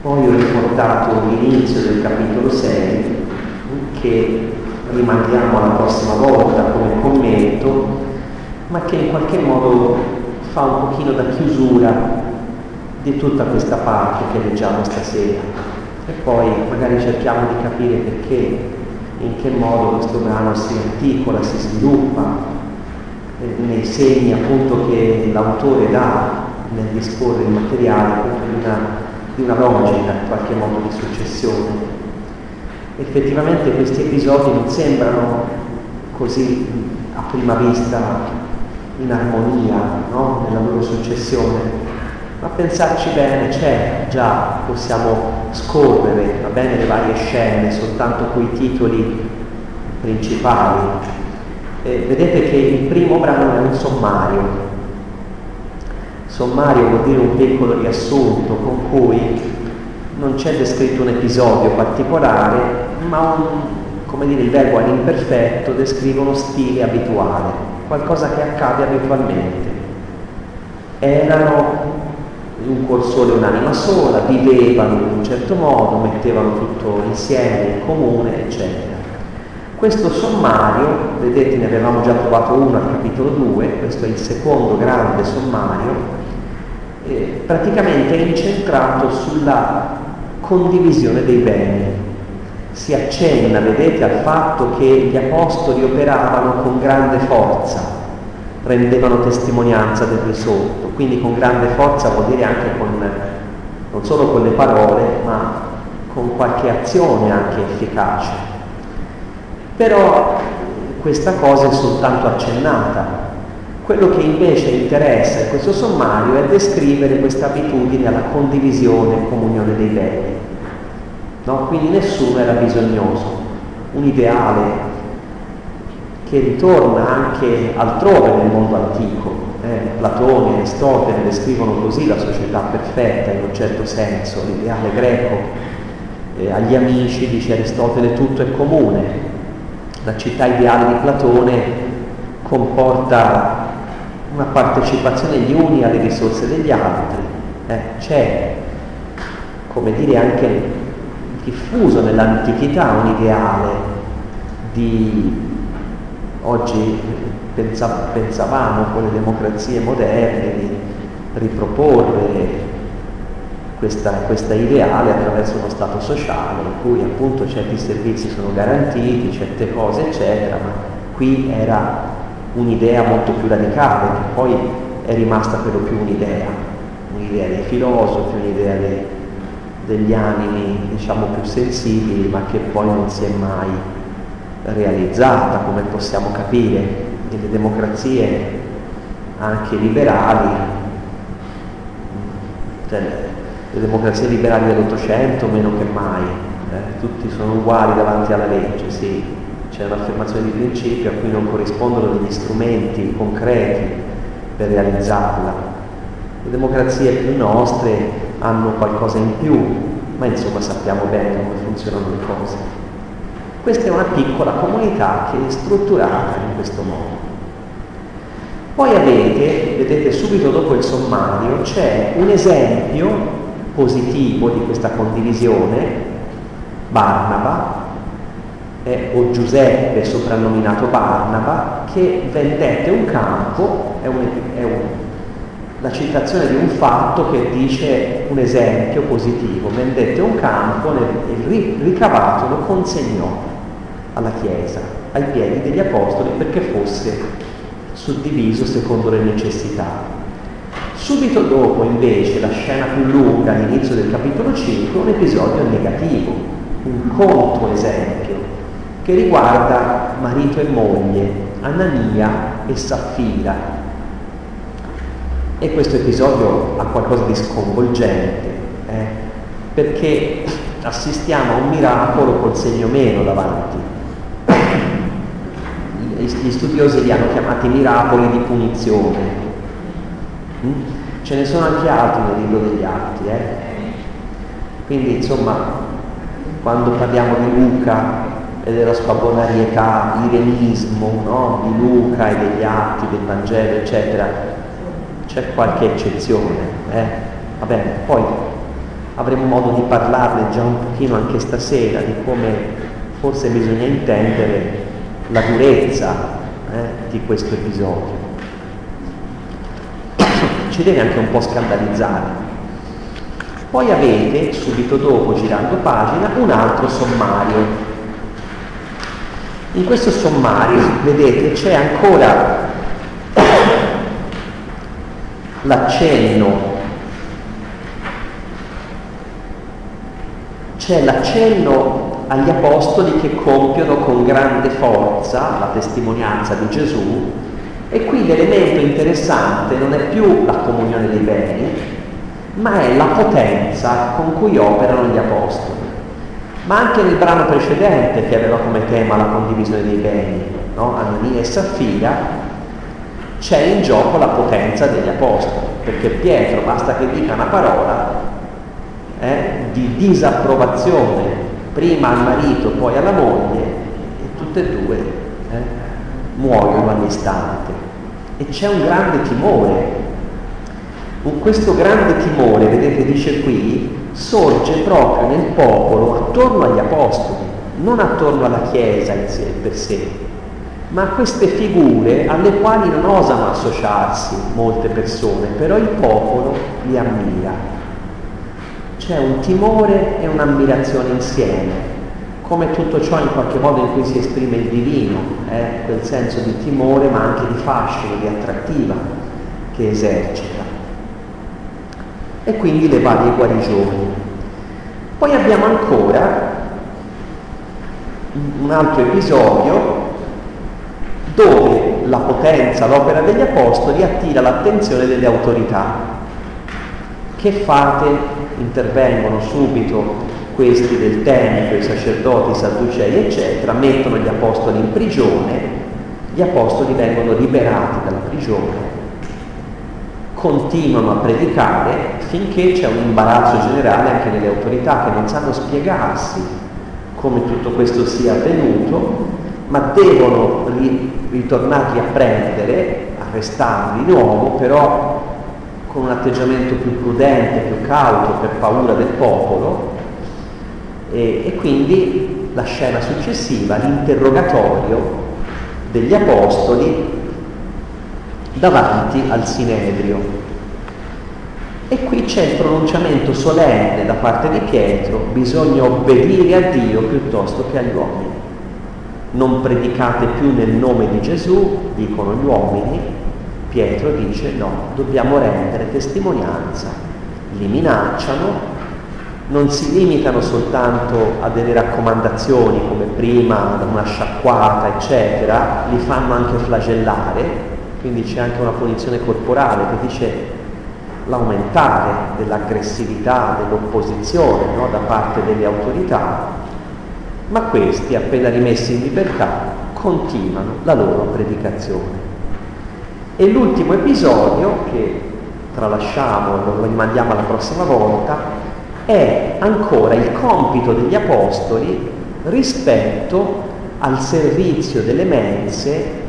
Poi ho riportato l'inizio del capitolo 6 che rimandiamo alla prossima volta come commento, ma che in qualche modo fa un pochino da chiusura di tutta questa parte che leggiamo stasera. E poi magari cerchiamo di capire perché, in che modo questo brano si articola, si sviluppa, eh, nei segni appunto che l'autore dà nel disporre il materiale una, di una logica in qualche modo di successione. Effettivamente questi episodi non sembrano così a prima vista in armonia no? nella loro successione, ma pensarci bene c'è, già possiamo scorrere, va bene, le varie scene, soltanto quei titoli principali. E vedete che il primo brano è un sommario. Sommario vuol dire un piccolo riassunto con cui non c'è descritto un episodio particolare, ma un, dire, il verbo all'imperfetto descrive uno stile abituale, qualcosa che accade abitualmente. Erano un cuor solo e un'anima sola, vivevano in un certo modo, mettevano tutto insieme, in comune, eccetera. Questo sommario, vedete ne avevamo già trovato uno al capitolo 2, questo è il secondo grande sommario, eh, praticamente è incentrato sulla condivisione dei beni. Si accenna, vedete, al fatto che gli apostoli operavano con grande forza, rendevano testimonianza del risorto, quindi con grande forza vuol dire anche con, non solo con le parole, ma con qualche azione anche efficace. Però questa cosa è soltanto accennata. Quello che invece interessa in questo sommario è descrivere questa abitudine alla condivisione e comunione dei beni. No? Quindi nessuno era bisognoso, un ideale che ritorna anche altrove nel mondo antico. Eh, Platone e Aristotele descrivono così la società perfetta in un certo senso, l'ideale greco. Eh, agli amici, dice Aristotele, tutto è comune. La città ideale di Platone comporta una partecipazione gli uni alle risorse degli altri. Eh, c'è, come dire, anche diffuso nell'antichità un ideale di Oggi pensavamo con le democrazie moderne di riproporre questa, questa, ideale attraverso uno Stato sociale in cui appunto certi servizi sono garantiti, certe cose eccetera, ma qui era un'idea molto più radicale che poi è rimasta per lo più un'idea, un'idea dei filosofi, un'idea dei, degli animi diciamo più sensibili ma che poi non si è mai realizzata, come possiamo capire, nelle democrazie anche liberali, cioè, le democrazie liberali dell'Ottocento meno che mai, eh, tutti sono uguali davanti alla legge, sì, c'è un'affermazione di principio a cui non corrispondono degli strumenti concreti per realizzarla. Le democrazie più nostre hanno qualcosa in più, ma insomma sappiamo bene come funzionano le cose. Questa è una piccola comunità che è strutturata in questo modo. Poi avete, vedete subito dopo il sommario, c'è un esempio positivo di questa condivisione, Barnaba, eh, o Giuseppe soprannominato Barnaba, che vendette un campo, è, un, è un, la citazione di un fatto che dice un esempio positivo, vendette un campo e ricavato lo consegnò alla Chiesa, ai piedi degli Apostoli, perché fosse suddiviso secondo le necessità. Subito dopo, invece, la scena più lunga, all'inizio del capitolo 5, un episodio negativo, un conto esempio, che riguarda marito e moglie, Anania e Saffira. E questo episodio ha qualcosa di sconvolgente, eh? perché assistiamo a un miracolo col segno meno davanti gli studiosi li hanno chiamati miracoli di punizione. Mm? Ce ne sono anche altri nel libro degli atti. Eh? Quindi insomma, quando parliamo di Luca della sua bonarietà, irenismo no? di Luca e degli atti del Vangelo, eccetera, c'è qualche eccezione. Eh? Va poi avremo modo di parlarne già un pochino anche stasera, di come forse bisogna intendere la durezza eh, di questo episodio. Ci deve anche un po' scandalizzare. Poi avete, subito dopo, girando pagina, un altro sommario. In questo sommario, vedete, c'è ancora l'accenno c'è l'accenno agli apostoli che compiono con grande forza la testimonianza di Gesù e qui l'elemento interessante non è più la comunione dei beni, ma è la potenza con cui operano gli apostoli. Ma anche nel brano precedente che aveva come tema la condivisione dei beni, no? Anania e Saffira, c'è in gioco la potenza degli apostoli, perché Pietro basta che dica una parola eh, di disapprovazione prima al marito, poi alla moglie, e tutte e due eh, muoiono all'istante. E c'è un grande timore. Questo grande timore, vedete, dice qui, sorge proprio nel popolo attorno agli apostoli, non attorno alla Chiesa in sé per sé, ma a queste figure alle quali non osano associarsi molte persone, però il popolo li ammira c'è un timore e un'ammirazione insieme, come tutto ciò in qualche modo in cui si esprime il divino, eh? quel senso di timore ma anche di fascino, di attrattiva che esercita. E quindi le varie guarigioni. Poi abbiamo ancora un altro episodio dove la potenza, l'opera degli apostoli attira l'attenzione delle autorità. Che fate intervengono subito questi del Tempio, i sacerdoti, i sadducei, eccetera, mettono gli apostoli in prigione, gli apostoli vengono liberati dalla prigione, continuano a predicare finché c'è un imbarazzo generale anche nelle autorità che non sanno spiegarsi come tutto questo sia avvenuto, ma devono ritornarli a prendere, arrestarli di nuovo, però con un atteggiamento più prudente, più cauto per paura del popolo. E, e quindi la scena successiva, l'interrogatorio degli apostoli davanti al Sinedrio. E qui c'è il pronunciamento solenne da parte di Pietro, bisogna obbedire a Dio piuttosto che agli uomini. Non predicate più nel nome di Gesù, dicono gli uomini, Pietro dice no, dobbiamo rendere testimonianza, li minacciano, non si limitano soltanto a delle raccomandazioni come prima, una sciacquata, eccetera, li fanno anche flagellare, quindi c'è anche una punizione corporale che dice l'aumentare dell'aggressività, dell'opposizione no, da parte delle autorità, ma questi, appena rimessi in libertà, continuano la loro predicazione. E l'ultimo episodio, che tralasciamo lo rimandiamo alla prossima volta, è ancora il compito degli apostoli rispetto al servizio delle mense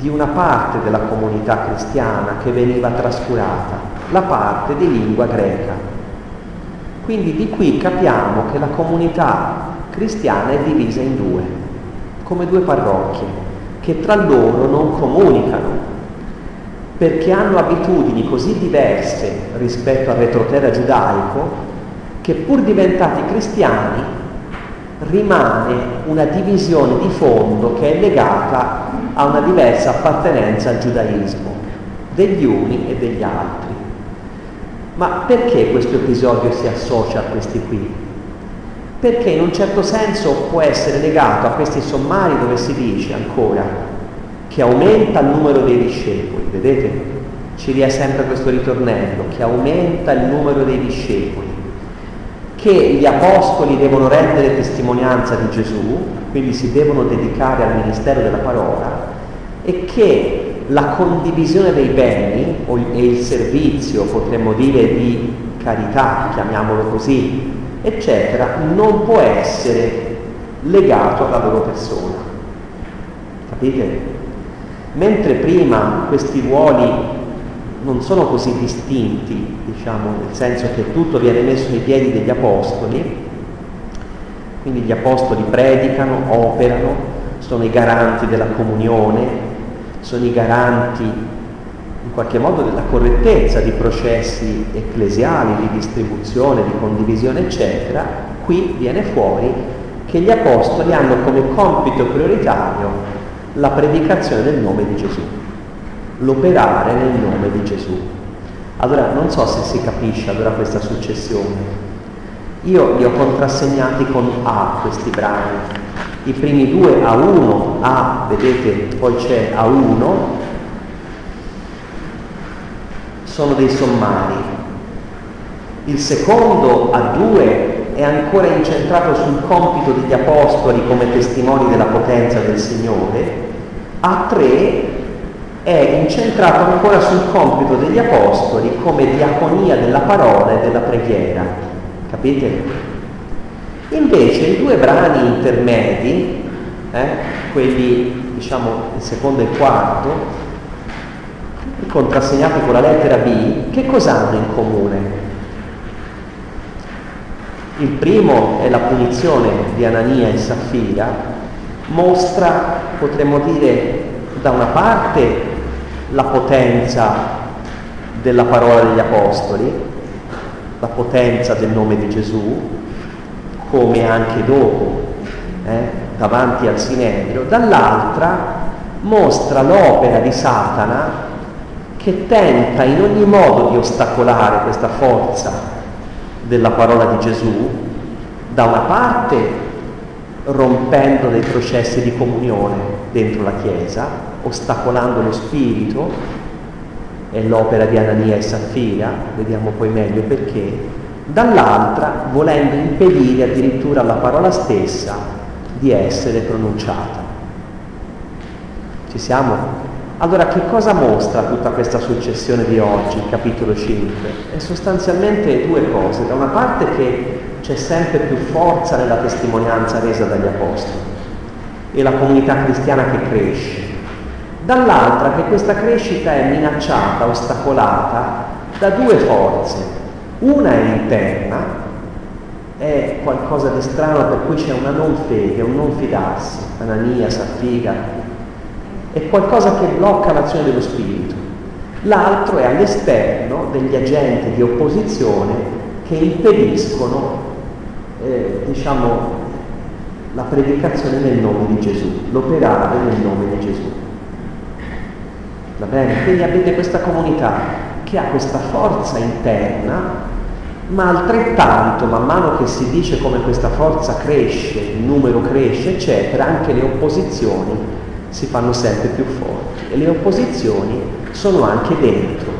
di una parte della comunità cristiana che veniva trascurata, la parte di lingua greca. Quindi di qui capiamo che la comunità cristiana è divisa in due, come due parrocchie, che tra loro non comunicano, perché hanno abitudini così diverse rispetto al retroterra giudaico che pur diventati cristiani rimane una divisione di fondo che è legata a una diversa appartenenza al giudaismo degli uni e degli altri. Ma perché questo episodio si associa a questi qui? Perché in un certo senso può essere legato a questi sommari dove si dice ancora che aumenta il numero dei discepoli, vedete? Ci è sempre questo ritornello, che aumenta il numero dei discepoli, che gli apostoli devono rendere testimonianza di Gesù, quindi si devono dedicare al ministero della parola, e che la condivisione dei beni e il servizio, potremmo dire di carità, chiamiamolo così, eccetera, non può essere legato alla loro persona. Capite? Mentre prima questi ruoli non sono così distinti, diciamo, nel senso che tutto viene messo nei piedi degli apostoli, quindi gli apostoli predicano, operano, sono i garanti della comunione, sono i garanti in qualche modo della correttezza di processi ecclesiali, di distribuzione, di condivisione, eccetera. Qui viene fuori che gli apostoli hanno come compito prioritario la predicazione del nome di Gesù, l'operare nel nome di Gesù. Allora non so se si capisce allora questa successione. Io li ho contrassegnati con A questi brani. I primi due A1, A, vedete, poi c'è A1, sono dei sommari. Il secondo A2 è ancora incentrato sul compito degli apostoli come testimoni della potenza del Signore, A3 è incentrato ancora sul compito degli apostoli come diaconia della parola e della preghiera. Capite? Invece i due brani intermedi, eh, quelli diciamo il secondo e il quarto, contrassegnati con la lettera B, che cosa hanno in comune? Il primo è la punizione di Anania e Saffira, mostra, potremmo dire, da una parte la potenza della parola degli Apostoli, la potenza del nome di Gesù, come anche dopo, eh, davanti al Sinedrio, dall'altra mostra l'opera di Satana che tenta in ogni modo di ostacolare questa forza della parola di Gesù, da una parte rompendo dei processi di comunione dentro la Chiesa, ostacolando lo spirito, è l'opera di Anania e Saffira, vediamo poi meglio perché, dall'altra volendo impedire addirittura alla parola stessa di essere pronunciata. Ci siamo? Allora che cosa mostra tutta questa successione di oggi, il capitolo 5? È sostanzialmente due cose. Da una parte che c'è sempre più forza nella testimonianza resa dagli apostoli e la comunità cristiana che cresce. Dall'altra che questa crescita è minacciata, ostacolata da due forze. Una è interna, è qualcosa di strano per cui c'è una non fede, un non fidarsi. Anania, Saffiga, è qualcosa che blocca l'azione dello spirito. L'altro è all'esterno degli agenti di opposizione che impediscono, eh, diciamo, la predicazione nel nome di Gesù, l'operare nel nome di Gesù. Va bene? Quindi avete questa comunità che ha questa forza interna, ma altrettanto, man mano che si dice come questa forza cresce, il numero cresce, eccetera, anche le opposizioni si fanno sempre più forti e le opposizioni sono anche dentro.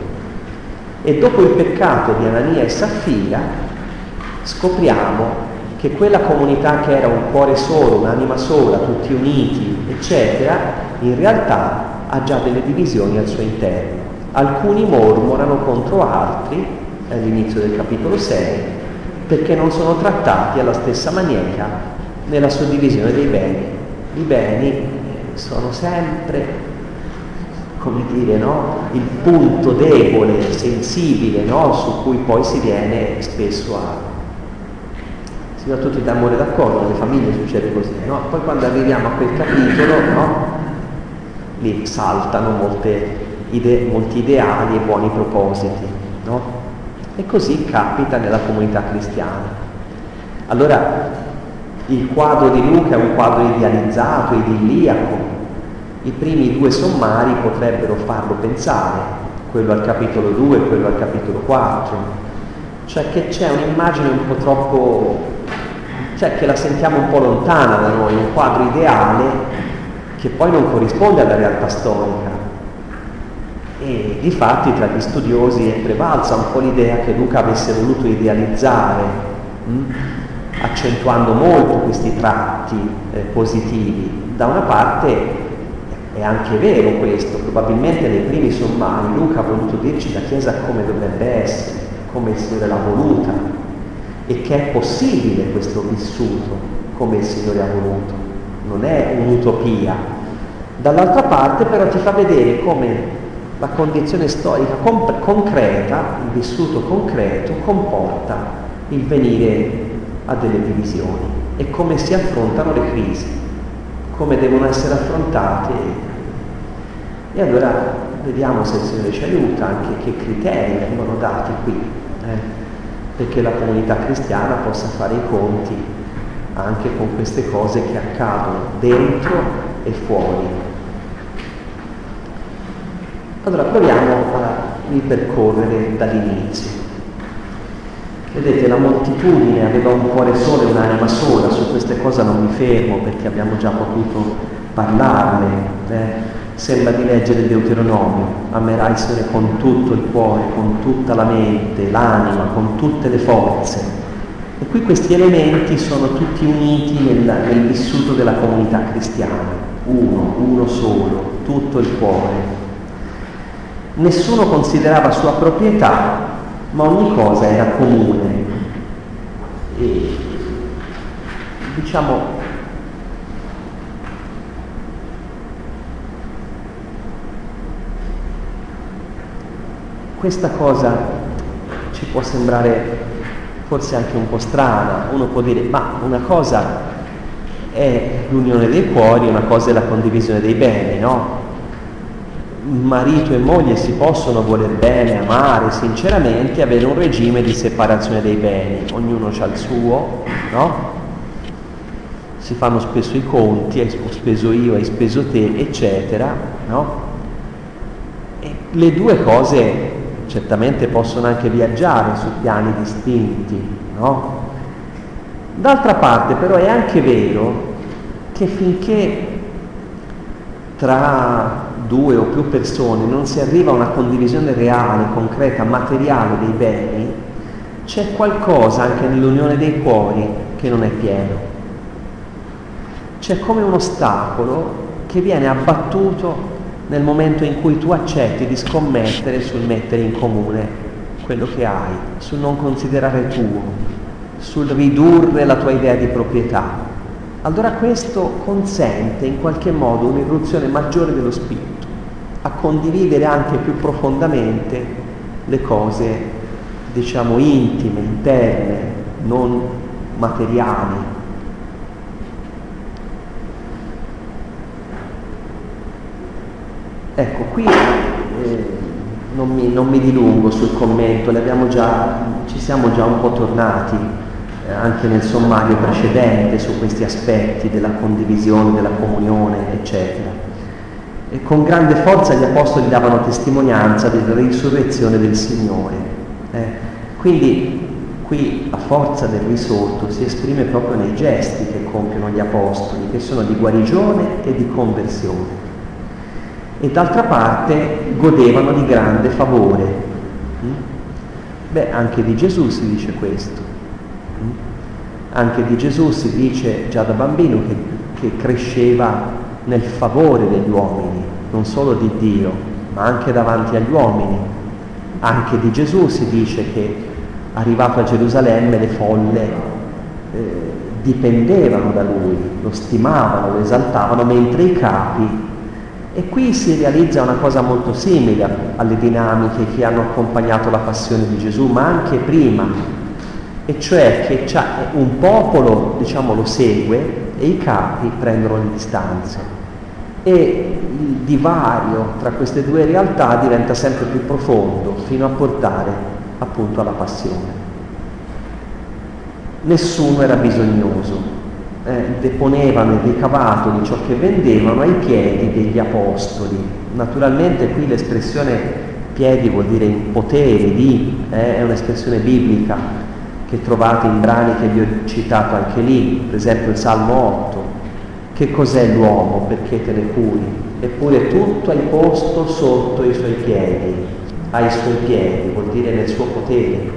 E dopo il peccato di Anania e Saffira scopriamo che quella comunità che era un cuore solo, un'anima sola, tutti uniti, eccetera, in realtà ha già delle divisioni al suo interno. Alcuni mormorano contro altri, all'inizio del capitolo 6, perché non sono trattati alla stessa maniera nella suddivisione dei beni. I beni sono sempre, come dire, no? il punto debole, sensibile, no? su cui poi si viene spesso a... Si va tutti d'amore d'accordo, nelle famiglie succede così, no? Poi quando arriviamo a quel capitolo? Lì saltano ide- molti ideali e buoni propositi, no? E così capita nella comunità cristiana. Allora il quadro di Luca è un quadro idealizzato, idilliaco. I primi due sommari potrebbero farlo pensare, quello al capitolo 2 e quello al capitolo 4. Cioè che c'è un'immagine un po' troppo, cioè che la sentiamo un po' lontana da noi, un quadro ideale che poi non corrisponde alla realtà storica. E di fatti tra gli studiosi è prevalsa un po' l'idea che Luca avesse voluto idealizzare. Hm? accentuando molto questi tratti eh, positivi. Da una parte è anche vero questo, probabilmente nei primi sommari Luca ha voluto dirci la Chiesa come dovrebbe essere, come il Signore l'ha voluta e che è possibile questo vissuto come il Signore ha voluto, non è un'utopia. Dall'altra parte però ti fa vedere come la condizione storica comp- concreta, il vissuto concreto, comporta il venire a delle divisioni e come si affrontano le crisi, come devono essere affrontate. E allora vediamo se il Signore ci aiuta anche che criteri vengono dati qui, eh, perché la comunità cristiana possa fare i conti anche con queste cose che accadono dentro e fuori allora proviamo a ripercorrere dall'inizio. Vedete, la moltitudine aveva un cuore solo e un'anima sola, su queste cose non mi fermo perché abbiamo già potuto parlarne. Eh? Sembra di leggere Deuteronomio, amerai Signore con tutto il cuore, con tutta la mente, l'anima, con tutte le forze. E qui questi elementi sono tutti uniti nel, nel vissuto della comunità cristiana, uno, uno solo, tutto il cuore, nessuno considerava sua proprietà, ma ogni cosa era comune. E, diciamo, questa cosa ci può sembrare forse anche un po' strana, uno può dire ma una cosa è l'unione dei cuori, una cosa è la condivisione dei beni, no? marito e moglie si possono voler bene, amare sinceramente, avere un regime di separazione dei beni, ognuno ha il suo, no? Si fanno spesso i conti, hai speso io, hai speso te, eccetera, no? E le due cose certamente possono anche viaggiare su piani distinti, no? D'altra parte però è anche vero che finché tra due o più persone non si arriva a una condivisione reale, concreta, materiale dei beni, c'è qualcosa anche nell'unione dei cuori che non è pieno. C'è come un ostacolo che viene abbattuto nel momento in cui tu accetti di scommettere sul mettere in comune quello che hai, sul non considerare tuo, sul ridurre la tua idea di proprietà. Allora questo consente in qualche modo un'irruzione maggiore dello spirito a condividere anche più profondamente le cose, diciamo, intime, interne, non materiali. Ecco, qui eh, non, mi, non, mi, dilungo sul commento, già, ci siamo già un po' tornati eh, anche nel sommario precedente su questi aspetti della condivisione, della comunione, eccetera e con grande forza gli apostoli davano testimonianza della risurrezione del Signore. Eh? Quindi qui a forza del risorto si esprime proprio nei gesti che compiono gli apostoli, che sono di guarigione e di conversione. E d'altra parte godevano di grande favore. Mm? Beh, anche di Gesù si dice questo. Mm? Anche di Gesù si dice già da bambino che, che cresceva nel favore degli uomini, non solo di Dio, ma anche davanti agli uomini. Anche di Gesù si dice che arrivato a Gerusalemme le folle eh, dipendevano da lui, lo stimavano, lo esaltavano, mentre i capi e qui si realizza una cosa molto simile alle dinamiche che hanno accompagnato la passione di Gesù, ma anche prima, e cioè che un popolo diciamo, lo segue e i capi prendono le distanze. E il divario tra queste due realtà diventa sempre più profondo fino a portare appunto alla passione. Nessuno era bisognoso, eh, deponevano i ricavato di ciò che vendevano ai piedi degli apostoli. Naturalmente qui l'espressione piedi vuol dire in potere di, eh, è un'espressione biblica, che trovate in brani che vi ho citato anche lì, per esempio il Salmo 8. Che cos'è l'uomo perché te ne curi? Eppure tutto hai posto sotto i suoi piedi, ai suoi piedi, vuol dire nel suo potere.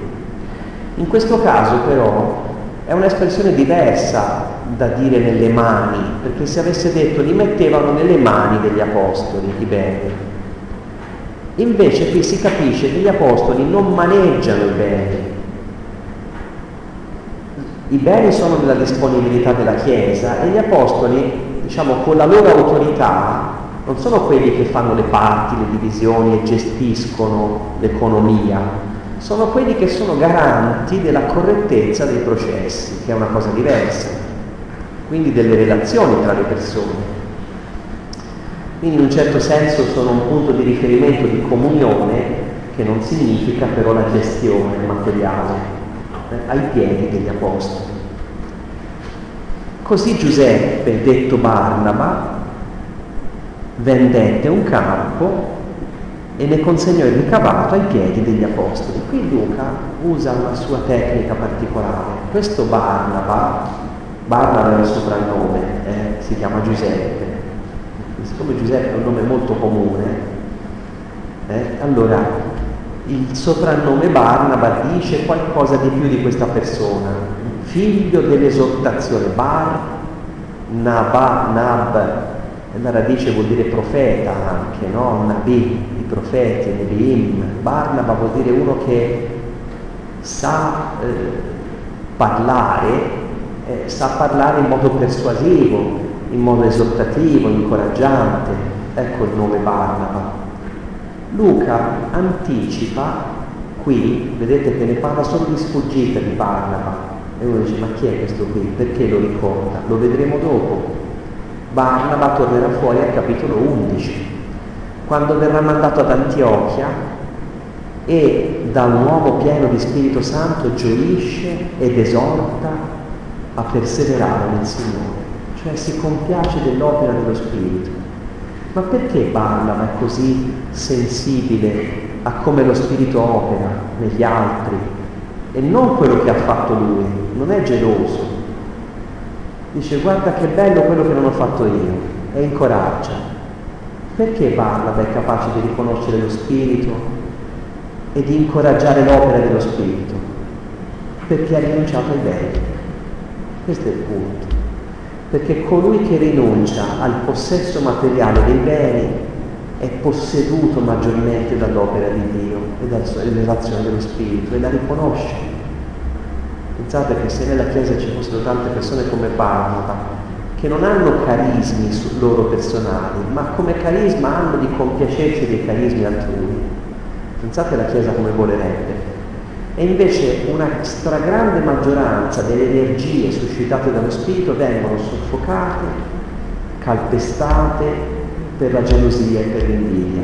In questo caso però è un'espressione diversa da dire nelle mani, perché se avesse detto li mettevano nelle mani degli apostoli i beni. Invece qui si capisce che gli apostoli non maneggiano i beni, i beni sono nella disponibilità della Chiesa e gli Apostoli, diciamo, con la loro autorità non sono quelli che fanno le parti, le divisioni e gestiscono l'economia, sono quelli che sono garanti della correttezza dei processi, che è una cosa diversa, quindi delle relazioni tra le persone. Quindi in un certo senso sono un punto di riferimento di comunione che non significa però la gestione materiale, eh, ai piedi degli apostoli. Così Giuseppe, detto Barnaba, vendette un campo e ne consegnò il ricavato ai piedi degli apostoli. Qui Luca usa una sua tecnica particolare. Questo Barnaba, Barnaba è il soprannome, eh, si chiama Giuseppe. Siccome Giuseppe è un nome molto comune, eh, allora il soprannome Barnaba dice qualcosa di più di questa persona, figlio dell'esortazione, Bar, Naba, Nab, la radice vuol dire profeta anche, no? Nabi, profeti, Nebiim. Barnaba vuol dire uno che sa eh, parlare, eh, sa parlare in modo persuasivo, in modo esortativo, incoraggiante. Ecco il nome Barnaba. Luca anticipa qui, vedete che ne parla solo di sfuggita di Barnaba. E uno dice, ma chi è questo qui? Perché lo ricorda? Lo vedremo dopo. Barnaba tornerà fuori al capitolo 11, quando verrà mandato ad Antiochia e da un uomo pieno di Spirito Santo gioisce ed esorta a perseverare nel Signore, cioè si compiace dell'opera dello Spirito. Ma perché Barnaba è così sensibile a come lo Spirito opera negli altri e non quello che ha fatto lui? Non è geloso, dice guarda che bello quello che non ho fatto io e incoraggia. Perché Barnaba è capace di riconoscere lo Spirito e di incoraggiare l'opera dello Spirito? Perché ha rinunciato ai beni. Questo è il punto. Perché colui che rinuncia al possesso materiale dei beni è posseduto maggiormente dall'opera di Dio e dall'elevazione dello Spirito e la riconosce. Pensate che se nella Chiesa ci fossero tante persone come Barnaba, che non hanno carismi loro personali, ma come carisma hanno di compiacersi dei carismi altrui. Pensate alla Chiesa come volerebbe. E invece una stragrande maggioranza delle energie suscitate dallo Spirito vengono soffocate, calpestate per la gelosia e per l'invidia.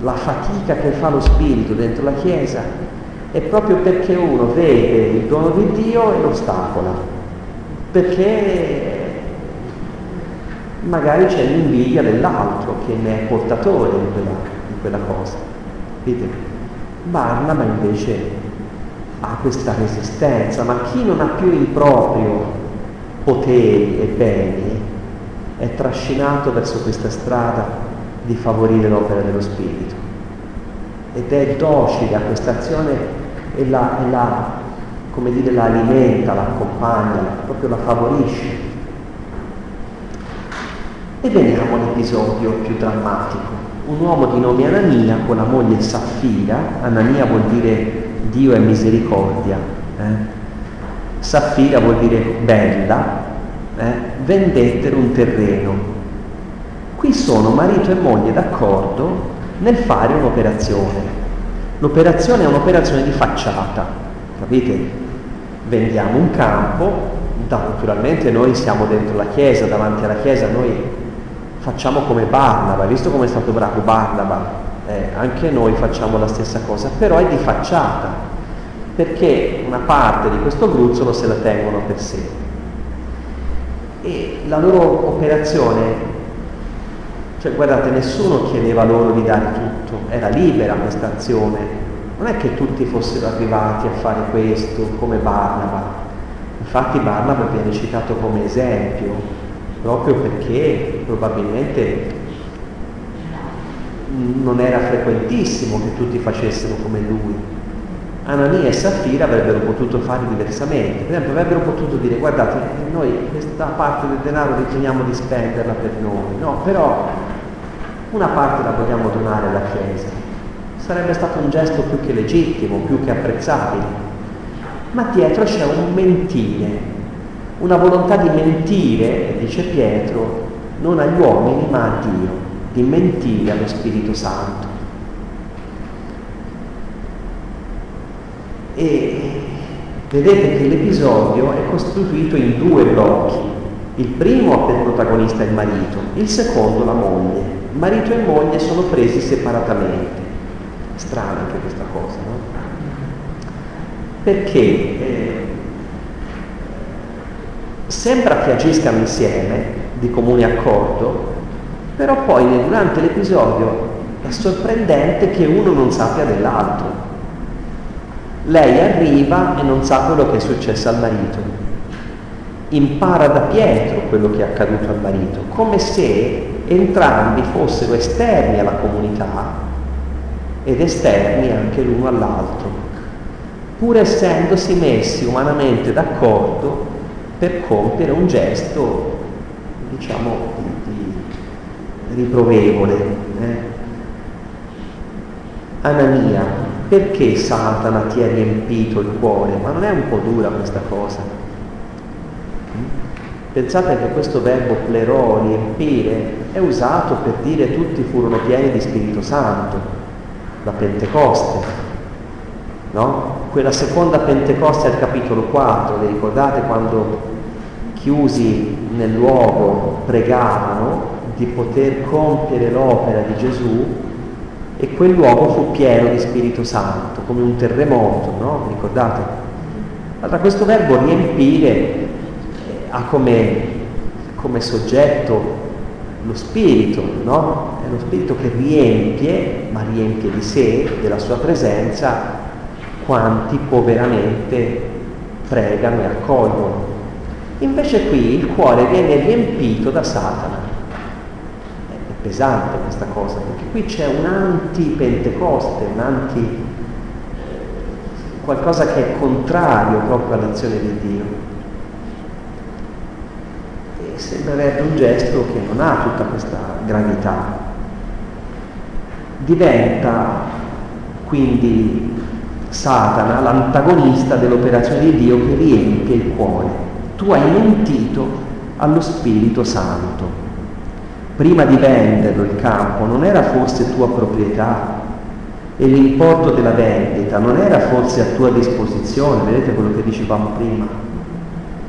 La fatica che fa lo Spirito dentro la Chiesa è proprio perché uno vede il dono di Dio e lo perché magari c'è l'invidia dell'altro che ne è portatore di quella, di quella cosa. Vedete? Barnaba invece ha questa resistenza, ma chi non ha più in proprio poteri e beni è trascinato verso questa strada di favorire l'opera dello Spirito ed è docile a questa azione e la, e la, come dire, la alimenta, la accompagna, proprio la favorisce. E veniamo all'episodio più drammatico. Un uomo di nome Anania con la moglie Saffira, Anania vuol dire Dio è misericordia, eh? Saffira vuol dire bella, eh? vendettero un terreno. Qui sono marito e moglie d'accordo nel fare un'operazione. L'operazione è un'operazione di facciata, capite? Vendiamo un campo, naturalmente noi siamo dentro la chiesa, davanti alla chiesa, noi facciamo come Barnaba, visto come è stato bravo Barnaba, eh, anche noi facciamo la stessa cosa, però è di facciata, perché una parte di questo gruzzolo se la tengono per sé. E la loro operazione cioè guardate, nessuno chiedeva loro di dare tutto, era libera questa azione. Non è che tutti fossero arrivati a fare questo come Barnaba. Infatti Barnaba viene citato come esempio, proprio perché probabilmente non era frequentissimo che tutti facessero come lui. Anania e Saffira avrebbero potuto fare diversamente, per esempio avrebbero potuto dire guardate noi questa parte del denaro riteniamo di spenderla per noi, no, però una parte la vogliamo donare alla Chiesa. Sarebbe stato un gesto più che legittimo, più che apprezzabile. Ma dietro c'è un mentire, una volontà di mentire, dice Pietro, non agli uomini ma a Dio, di mentire allo Spirito Santo. E vedete che l'episodio è costituito in due blocchi. Il primo ha per protagonista il marito, il secondo la moglie. Marito e moglie sono presi separatamente. Strana anche questa cosa, no? Perché eh, sembra che agiscano insieme, di comune accordo, però poi durante l'episodio è sorprendente che uno non sappia dell'altro. Lei arriva e non sa quello che è successo al marito. Impara da Pietro quello che è accaduto al marito, come se entrambi fossero esterni alla comunità ed esterni anche l'uno all'altro, pur essendosi messi umanamente d'accordo per compiere un gesto, diciamo, di, di riprovevole. Eh? Anania, perché Satana ti ha riempito il cuore? Ma non è un po' dura questa cosa? Pensate che questo verbo plerò, riempire, è usato per dire tutti furono pieni di Spirito Santo, la Pentecoste, no? Quella seconda Pentecoste al capitolo 4, vi ricordate quando chiusi nel luogo pregavano di poter compiere l'opera di Gesù e quel luogo fu pieno di Spirito Santo, come un terremoto, no? Ricordate? Allora questo verbo riempire eh, ha come, come soggetto lo spirito, no? È lo spirito che riempie, ma riempie di sé, della sua presenza, quanti poveramente pregano e accolgono. Invece qui il cuore viene riempito da Satana. È pesante questa cosa, perché qui c'è un anti-pentecoste, un anti... qualcosa che è contrario proprio all'azione di Dio. E sembrerebbe un gesto che non ha tutta questa gravità. Diventa quindi Satana l'antagonista dell'operazione di Dio che riempie il cuore tu hai mentito allo Spirito Santo. Prima di venderlo il campo non era forse tua proprietà e l'importo della vendita non era forse a tua disposizione, vedete quello che dicevamo prima.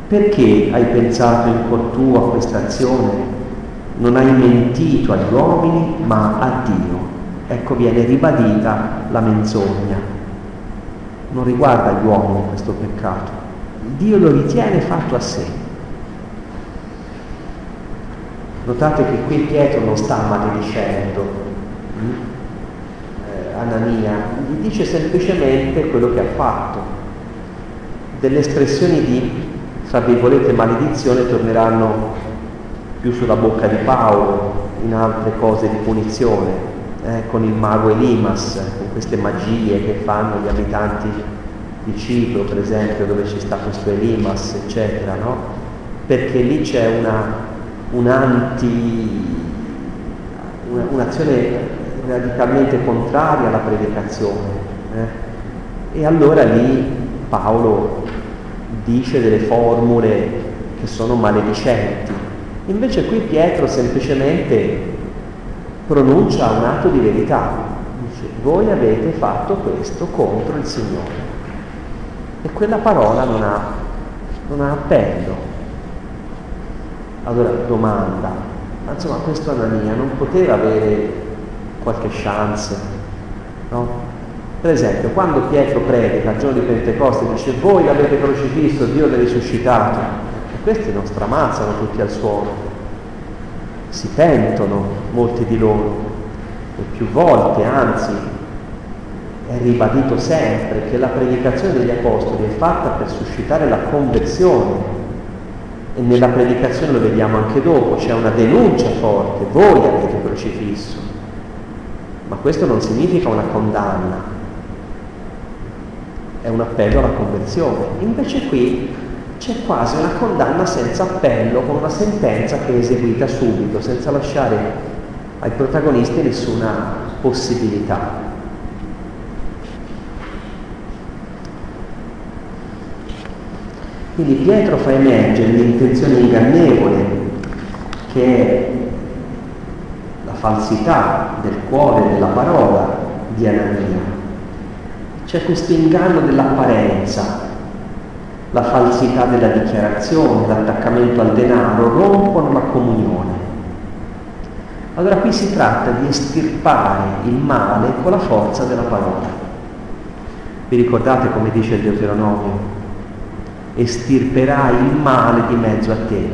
Perché hai pensato in cuor tuo a questa azione? Non hai mentito agli uomini ma a Dio. Ecco viene ribadita la menzogna. Non riguarda uomini questo peccato, Dio lo ritiene fatto a sé. Notate che qui Pietro non sta maledicendo hm? eh, Anania, gli dice semplicemente quello che ha fatto. Delle espressioni di, tra virgolette, maledizione torneranno più sulla bocca di Paolo, in altre cose di punizione, eh, con il mago Elimas, con queste magie che fanno gli abitanti di Cipro, per esempio, dove ci sta questo Elimas, eccetera, no? Perché lì c'è una, un'anti, una, un'azione radicalmente contraria alla predicazione. Eh? E allora lì Paolo dice delle formule che sono maledicenti. Invece qui Pietro semplicemente pronuncia un atto di verità. Dice, voi avete fatto questo contro il Signore e quella parola non ha, non ha appello. Allora domanda, ma insomma questo Anania non poteva avere qualche chance, no? Per esempio, quando Pietro predica il giorno di Pentecoste dice voi l'avete crocifisso, Dio l'ha risuscitato, e questi non stramazzano tutti al suolo, si pentono molti di loro, e più volte, anzi, è ribadito sempre che la predicazione degli apostoli è fatta per suscitare la conversione e nella predicazione lo vediamo anche dopo, c'è una denuncia forte, voi avete crocifisso, ma questo non significa una condanna, è un appello alla conversione. Invece qui c'è quasi una condanna senza appello, con una sentenza che è eseguita subito, senza lasciare ai protagonisti nessuna possibilità. Quindi Pietro fa emergere l'intenzione ingannevole che è la falsità del cuore della parola di Anania. C'è questo inganno dell'apparenza, la falsità della dichiarazione, l'attaccamento al denaro, rompono la comunione. Allora qui si tratta di estirpare il male con la forza della parola. Vi ricordate come dice il Deuteronomio? Estirperai il male di mezzo a te.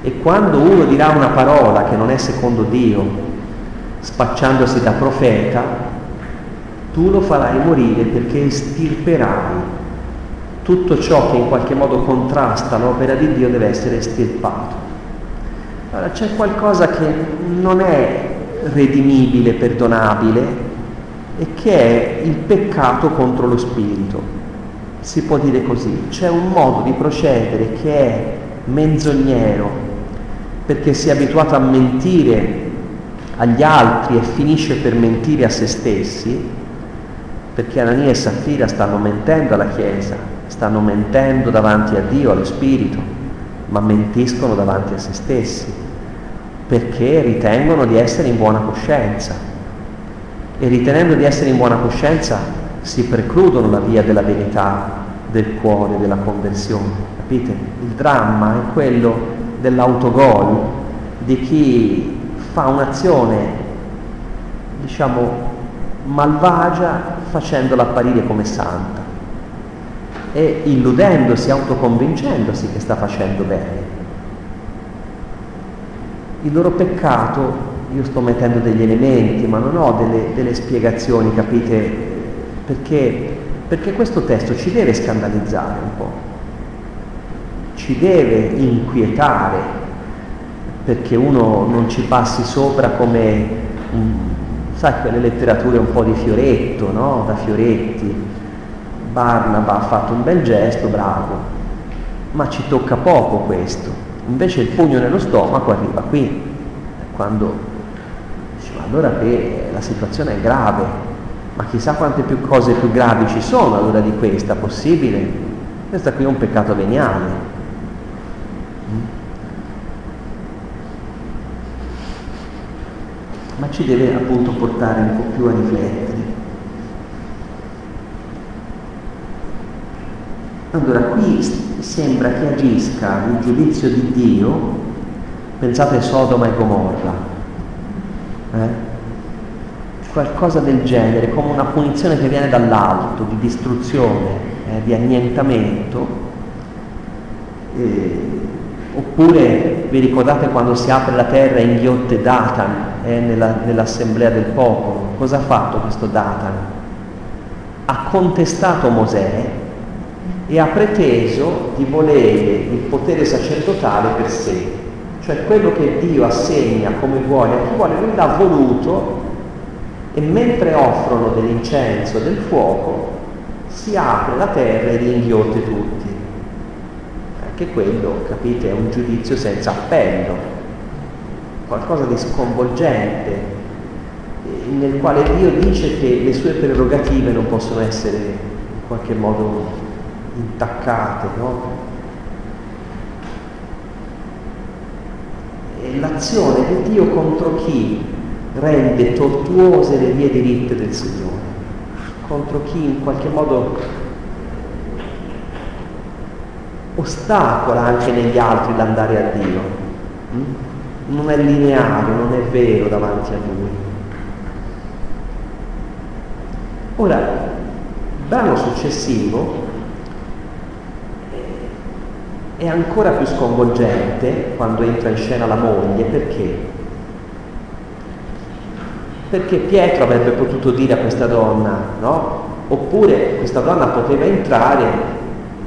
E quando uno dirà una parola che non è secondo Dio, spacciandosi da profeta, tu lo farai morire perché estirperai tutto ciò che in qualche modo contrasta l'opera di Dio deve essere estirpato. Allora c'è qualcosa che non è redimibile, perdonabile e che è il peccato contro lo spirito. Si può dire così, c'è un modo di procedere che è menzognero perché si è abituato a mentire agli altri e finisce per mentire a se stessi, perché Anania e Saffira stanno mentendo alla Chiesa, stanno mentendo davanti a Dio, allo Spirito, ma mentiscono davanti a se stessi, perché ritengono di essere in buona coscienza. E ritenendo di essere in buona coscienza si precludono la via della verità del cuore, della conversione. Capite? Il dramma è quello dell'autogol, di chi fa un'azione, diciamo, malvagia facendola apparire come santa e illudendosi, autoconvincendosi che sta facendo bene. Il loro peccato, io sto mettendo degli elementi, ma non ho delle, delle spiegazioni, capite? Perché, perché questo testo ci deve scandalizzare un po', ci deve inquietare, perché uno non ci passi sopra come, sai, quelle letterature un po' di fioretto, no? Da fioretti, Barnaba ha fatto un bel gesto, bravo, ma ci tocca poco questo. Invece il pugno nello stomaco arriva qui, quando dice, ma allora che la situazione è grave, ma chissà quante più cose più gravi ci sono allora di questa, possibile? Questo qui è un peccato veniale. Mm? Ma ci deve appunto portare un po' più a riflettere. Allora qui sembra che agisca il giudizio di Dio, pensate a Sodoma e Gomorra, eh? qualcosa del genere, come una punizione che viene dall'alto, di distruzione, eh, di annientamento, eh, oppure vi ricordate quando si apre la terra e inghiotte Datan eh, nella, nell'assemblea del popolo, cosa ha fatto questo Datan? Ha contestato Mosè e ha preteso di volere il potere sacerdotale per sé, cioè quello che Dio assegna come vuole a chi vuole, lui l'ha voluto e mentre offrono dell'incenso, del fuoco, si apre la terra e li inghiotte tutti. Anche quello, capite, è un giudizio senza appello, qualcosa di sconvolgente, nel quale Dio dice che le sue prerogative non possono essere in qualche modo intaccate, no? E l'azione di Dio contro chi rende tortuose le vie diritte del Signore, contro chi in qualche modo ostacola anche negli altri l'andare a Dio. Mm? Non è lineare, non è vero davanti a Lui. Ora, il brano successivo è ancora più sconvolgente quando entra in scena la moglie, perché? Perché Pietro avrebbe potuto dire a questa donna, no? Oppure questa donna poteva entrare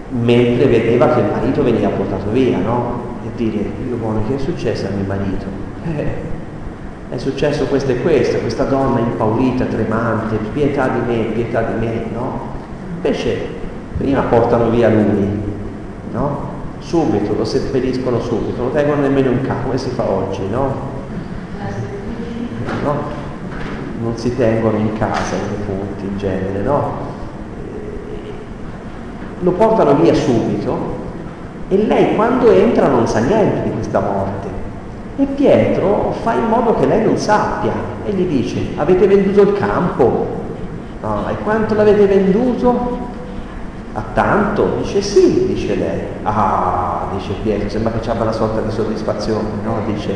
mentre vedeva che il marito veniva portato via, no? E dire, io buono, che è successo a mio marito? Eh, è successo questo e questo, questa donna impaurita, tremante, pietà di me, pietà di me, no? Invece prima portano via lui, no? Subito, lo seppelliscono subito, non tengono nemmeno in casa, come si fa oggi, no? no? Non si tengono in casa i punti in genere, no? Lo portano via subito e lei quando entra non sa niente di questa morte, E Pietro fa in modo che lei non sappia e gli dice, avete venduto il campo? No, e quanto l'avete venduto? A tanto? Dice sì, dice lei. Ah, dice Pietro, sembra che abbia una sorta di soddisfazione, no? Dice,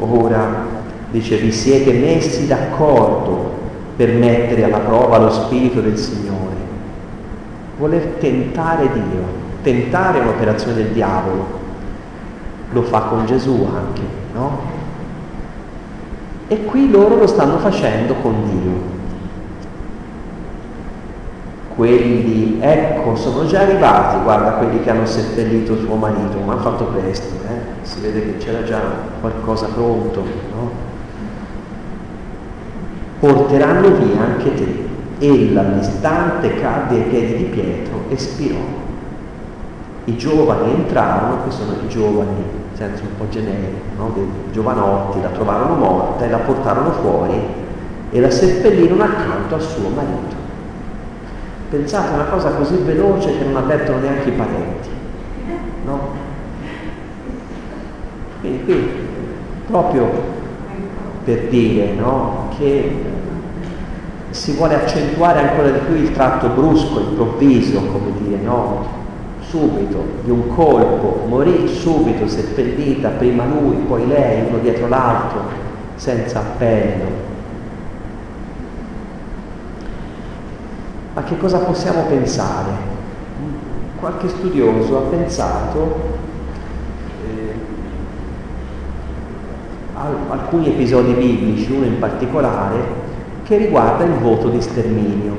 ora, dice, vi siete messi d'accordo per mettere alla prova lo Spirito del Signore. Voler tentare Dio, tentare un'operazione del diavolo, lo fa con Gesù anche, no? E qui loro lo stanno facendo con Dio. Quelli, ecco, sono già arrivati, guarda quelli che hanno seppellito suo marito, ma hanno fatto presto, eh? si vede che c'era già qualcosa pronto, no? Porteranno via anche te. Ella all'istante cadde ai piedi di Pietro e spirò. I giovani entrarono, che sono i giovani senso un po' generico, no? dei giovanotti, la trovarono morta e la portarono fuori e la seppellirono accanto al suo marito. Pensate una cosa così veloce che non avvertono neanche i parenti, no? Quindi qui proprio per dire no, che si vuole accentuare ancora di più il tratto brusco, improvviso, come dire, no? subito, di un colpo, morì subito, seppellita, prima lui, poi lei, uno dietro l'altro, senza appello. Ma che cosa possiamo pensare? Qualche studioso ha pensato eh, a alcuni episodi biblici, uno in particolare, che riguarda il voto di sterminio.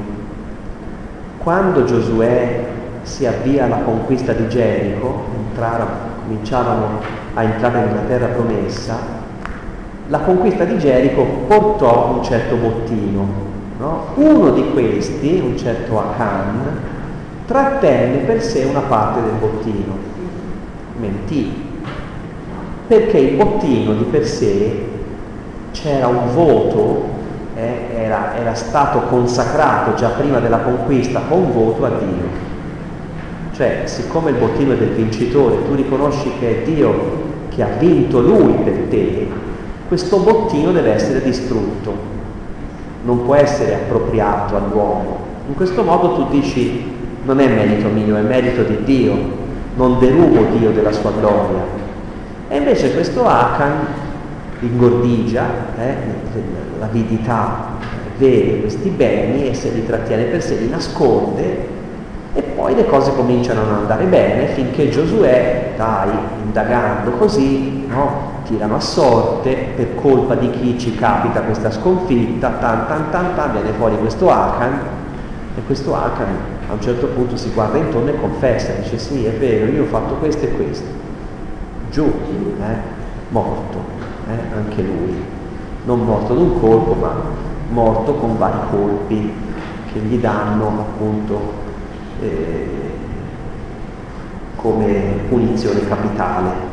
Quando Giosuè si avvia alla conquista di Gerico, cominciavano a entrare nella terra promessa, la conquista di Gerico portò un certo bottino. No? Uno di questi, un certo Akan, trattenne per sé una parte del bottino, mentì, perché il bottino di per sé c'era un voto, eh, era, era stato consacrato già prima della conquista con voto a Dio. Cioè, siccome il bottino è del vincitore, tu riconosci che è Dio che ha vinto lui per te, questo bottino deve essere distrutto, non può essere appropriato all'uomo. In questo modo tu dici, non è merito mio, è merito di Dio, non derubo Dio della sua gloria. E invece questo Akan ingordigia eh, l'avidità, vede questi beni e se li trattiene per sé, li nasconde e poi le cose cominciano a non andare bene finché Giosuè, dai, indagando così, no? Tirano a sorte per colpa di chi ci capita questa sconfitta, tan tan tan tan, viene fuori questo Akan e questo Akan a un certo punto si guarda intorno e confessa, dice sì è vero, io ho fatto questo e questo, giù, eh? morto, eh? anche lui, non morto d'un colpo ma morto con vari colpi che gli danno appunto eh, come punizione capitale.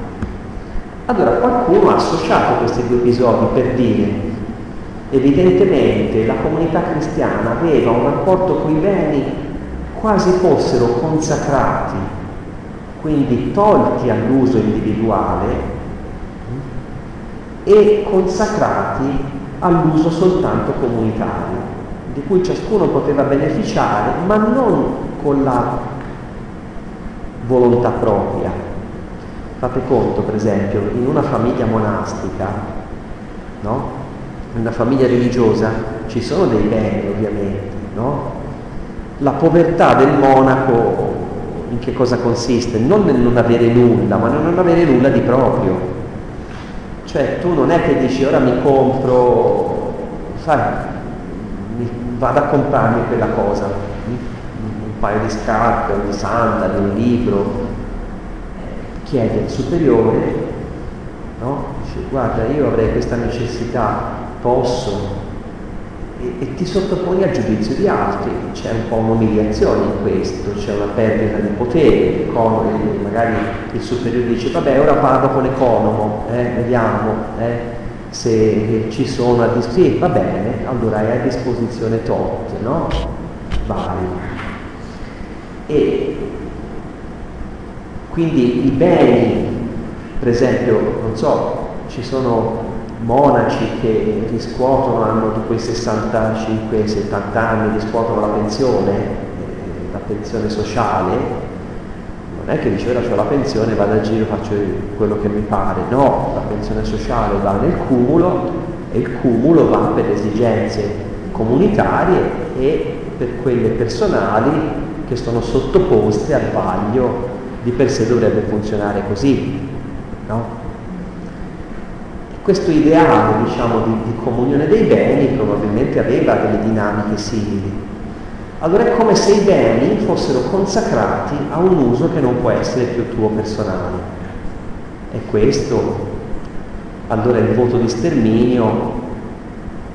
Allora qualcuno ha associato questi due episodi per dire evidentemente la comunità cristiana aveva un rapporto con i beni quasi fossero consacrati, quindi tolti all'uso individuale e consacrati all'uso soltanto comunitario, di cui ciascuno poteva beneficiare, ma non con la volontà propria. Fate conto, per esempio, in una famiglia monastica, no? in una famiglia religiosa, ci sono dei beni ovviamente, no? La povertà del monaco in che cosa consiste? Non nel non avere nulla, ma nel non avere nulla di proprio. Cioè tu non è che dici ora mi compro, sai, vado a comprarmi quella cosa, paio di scarpe, un sandali, un libro, chiede al superiore, no? dice guarda io avrei questa necessità, posso, e, e, ti sottoponi al giudizio di altri, c'è un po' un'umiliazione in questo, c'è una perdita di potere, magari il superiore dice vabbè ora parlo con l'economo, eh, vediamo eh, se ci sono a disposizione, va bene, allora hai a disposizione tot, no? Vai e quindi i beni, per esempio, non so, ci sono monaci che riscuotono, hanno quei 65-70 anni, riscuotono la pensione, eh, la pensione sociale, non è che dice ora ho la pensione, vado a giro, faccio quello che mi pare, no, la pensione sociale va nel cumulo e il cumulo va per esigenze comunitarie e per quelle personali che sono sottoposte al vaglio, di per sé dovrebbe funzionare così. No? Questo ideale diciamo, di, di comunione dei beni probabilmente aveva delle dinamiche simili. Allora è come se i beni fossero consacrati a un uso che non può essere più tuo personale. E questo, allora il voto di sterminio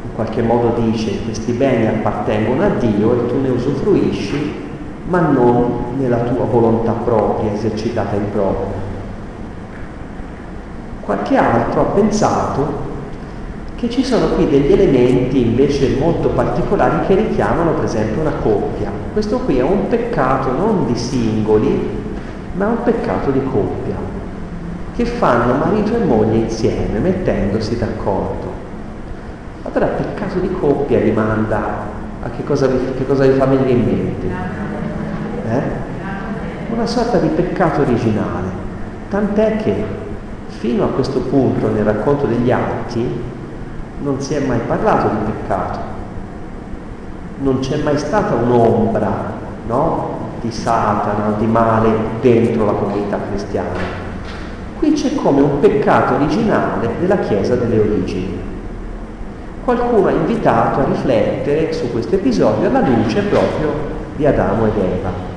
in qualche modo dice questi beni appartengono a Dio e tu ne usufruisci, ma non nella tua volontà propria, esercitata in proprio. Qualche altro ha pensato che ci sono qui degli elementi invece molto particolari che richiamano per esempio una coppia. Questo qui è un peccato non di singoli, ma un peccato di coppia, che fanno marito e moglie insieme, mettendosi d'accordo. Allora peccato di coppia rimanda a che cosa vi, che cosa vi fa venire in mente? Eh? Una sorta di peccato originale, tant'è che fino a questo punto nel racconto degli atti non si è mai parlato di peccato, non c'è mai stata un'ombra no? di Satana, di male dentro la comunità cristiana. Qui c'è come un peccato originale della Chiesa delle origini qualcuno ha invitato a riflettere su questo episodio alla luce proprio di Adamo ed Eva.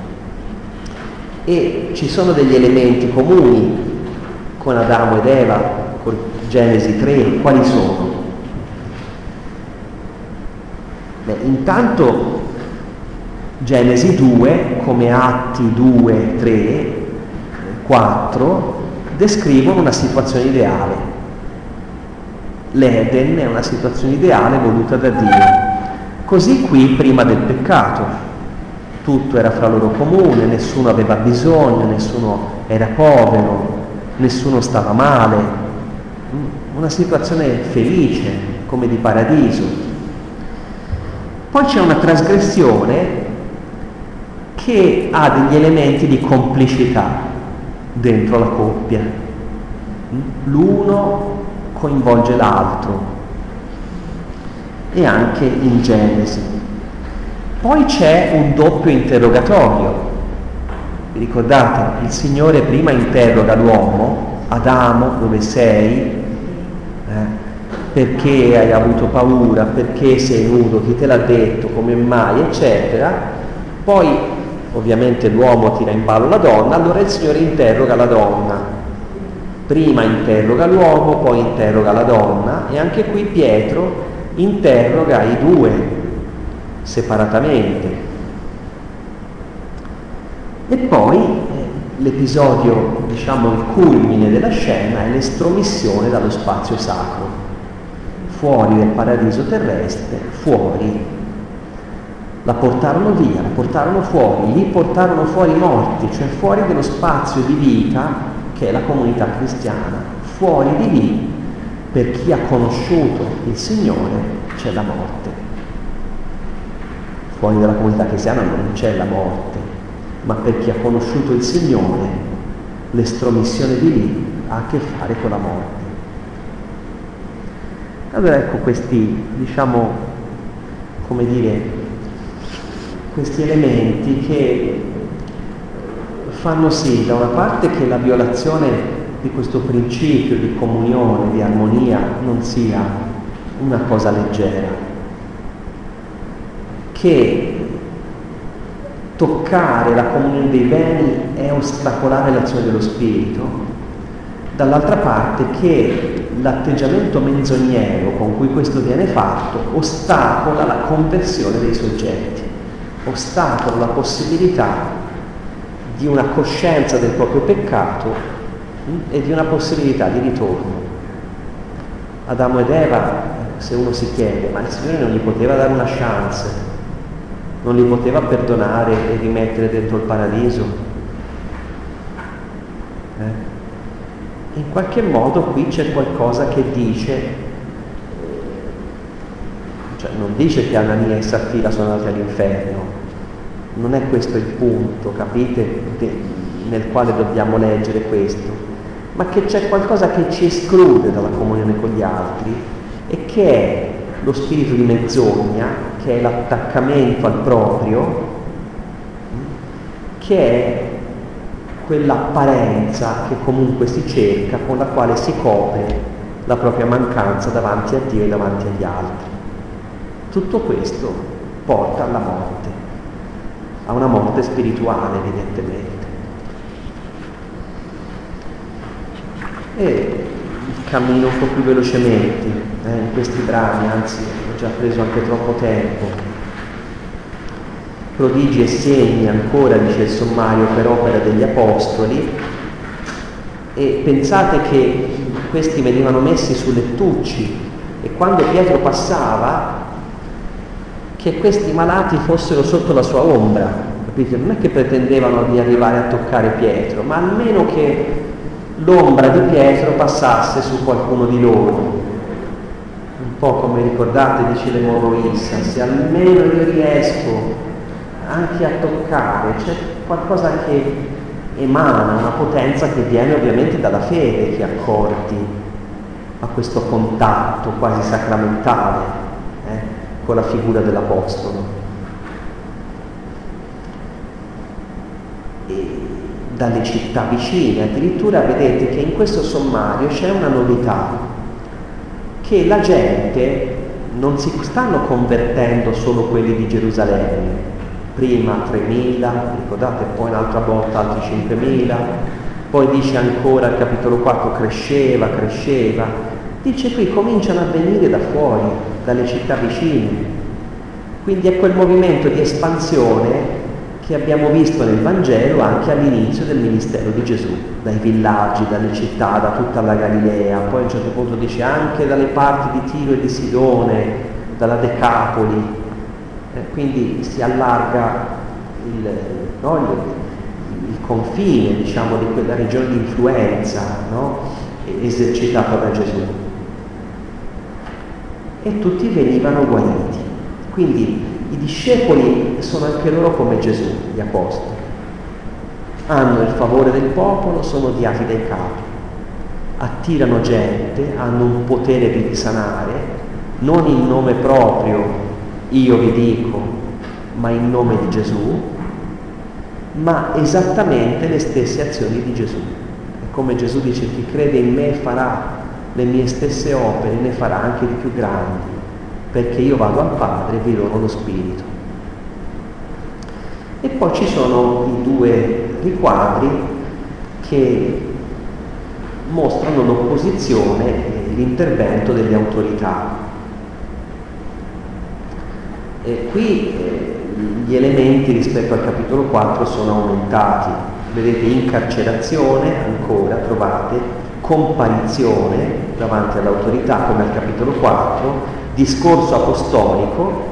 E ci sono degli elementi comuni con Adamo ed Eva, con Genesi 3, quali sono? Beh, intanto Genesi 2, come Atti 2, 3, 4, descrivono una situazione ideale L'Eden è una situazione ideale voluta da Dio. Così qui prima del peccato, tutto era fra loro comune, nessuno aveva bisogno, nessuno era povero, nessuno stava male, una situazione felice, come di paradiso. Poi c'è una trasgressione che ha degli elementi di complicità dentro la coppia. L'uno coinvolge l'altro e anche in Genesi. Poi c'è un doppio interrogatorio. Vi ricordate? Il Signore prima interroga l'uomo, Adamo, dove sei? Eh? Perché hai avuto paura? Perché sei nudo? Chi te l'ha detto? Come mai? Eccetera. Poi ovviamente l'uomo tira in ballo la donna, allora il Signore interroga la donna Prima interroga l'uomo, poi interroga la donna e anche qui Pietro interroga i due separatamente. E poi eh, l'episodio, diciamo il culmine della scena è l'estromissione dallo spazio sacro, fuori del paradiso terrestre, fuori. La portarono via, la portarono fuori, lì portarono fuori i morti, cioè fuori dello spazio di vita che è la comunità cristiana. Fuori di lì, per chi ha conosciuto il Signore, c'è la morte. Fuori dalla comunità cristiana non c'è la morte, ma per chi ha conosciuto il Signore, l'estromissione di lì ha a che fare con la morte. Allora ecco questi, diciamo, come dire, questi elementi che fanno sì da una parte che la violazione di questo principio di comunione, di armonia non sia una cosa leggera, che toccare la comunione dei beni è ostacolare l'azione dello Spirito, dall'altra parte che l'atteggiamento menzognero con cui questo viene fatto ostacola la conversione dei soggetti, ostacola la possibilità di una coscienza del proprio peccato hm, e di una possibilità di ritorno. Adamo ed Eva, se uno si chiede, ma il Signore non gli poteva dare una chance, non li poteva perdonare e rimettere dentro il paradiso? Eh? in qualche modo qui c'è qualcosa che dice, cioè non dice che Anania e Saffira sono andati all'inferno, non è questo il punto, capite, nel quale dobbiamo leggere questo, ma che c'è qualcosa che ci esclude dalla comunione con gli altri e che è lo spirito di menzogna, che è l'attaccamento al proprio, che è quell'apparenza che comunque si cerca, con la quale si copre la propria mancanza davanti a Dio e davanti agli altri. Tutto questo porta alla morte, a una morte spirituale evidentemente. E cammino un po' più velocemente eh, in questi brani, anzi ho già preso anche troppo tempo prodigi e segni ancora, dice il sommario, per opera degli Apostoli, e pensate che questi venivano messi su lettucci e quando Pietro passava, che questi malati fossero sotto la sua ombra, capite? Non è che pretendevano di arrivare a toccare Pietro, ma almeno che l'ombra di Pietro passasse su qualcuno di loro. Un po' come ricordate, dice l'Emoro Issa, se almeno io riesco anche a toccare, c'è qualcosa che emana, una potenza che viene ovviamente dalla fede che accordi a questo contatto quasi sacramentale eh, con la figura dell'Apostolo. E dalle città vicine, addirittura vedete che in questo sommario c'è una novità, che la gente non si stanno convertendo solo quelli di Gerusalemme, prima 3.000, ricordate, poi un'altra volta altri 5.000, poi dice ancora al capitolo 4 cresceva, cresceva, dice qui cominciano a venire da fuori, dalle città vicine. Quindi è quel movimento di espansione che abbiamo visto nel Vangelo anche all'inizio del ministero di Gesù, dai villaggi, dalle città, da tutta la Galilea, poi a un certo punto dice anche dalle parti di Tiro e di Sidone, dalla Decapoli, eh, quindi si allarga il, no, il, il confine diciamo, di quella regione di influenza no, esercitata da Gesù. E tutti venivano guariti. Quindi i discepoli sono anche loro come Gesù, gli apostoli. Hanno il favore del popolo, sono odiati dai capi, attirano gente, hanno un potere di risanare, non in nome proprio io vi dico, ma in nome di Gesù, ma esattamente le stesse azioni di Gesù. È come Gesù dice, chi crede in me farà le mie stesse opere, ne farà anche di più grandi, perché io vado al Padre e vi dono lo Spirito. E poi ci sono i due riquadri che mostrano l'opposizione e l'intervento delle autorità. E qui eh, gli elementi rispetto al capitolo 4 sono aumentati. Vedete incarcerazione ancora, trovate, comparizione davanti all'autorità come al capitolo 4, discorso apostolico,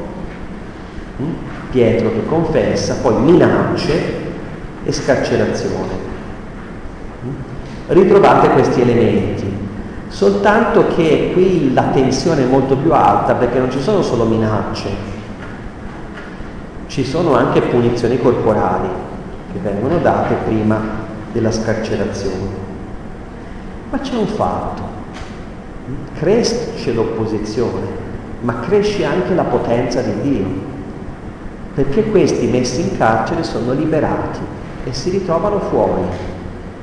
hm? Pietro che confessa, poi minacce e scarcerazione. Hm? Ritrovate questi elementi, soltanto che qui la tensione è molto più alta perché non ci sono solo minacce, ci sono anche punizioni corporali che vengono date prima della scarcerazione. Ma c'è un fatto, cresce l'opposizione, ma cresce anche la potenza di Dio, perché questi messi in carcere sono liberati e si ritrovano fuori.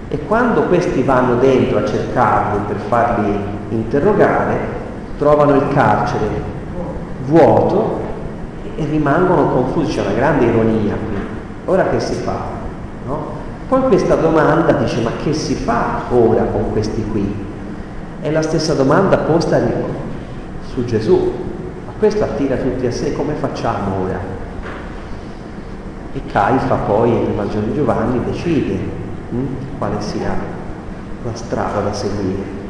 E quando questi vanno dentro a cercarli per farli interrogare, trovano il carcere vuoto e rimangono confusi, c'è una grande ironia qui. Ora che si fa? No? Poi questa domanda dice ma che si fa ora con questi qui? È la stessa domanda posta su Gesù, ma questo attira tutti a sé, come facciamo ora? E Caifa poi nel Vangelo di Giovanni decide hm, quale sia la strada da seguire.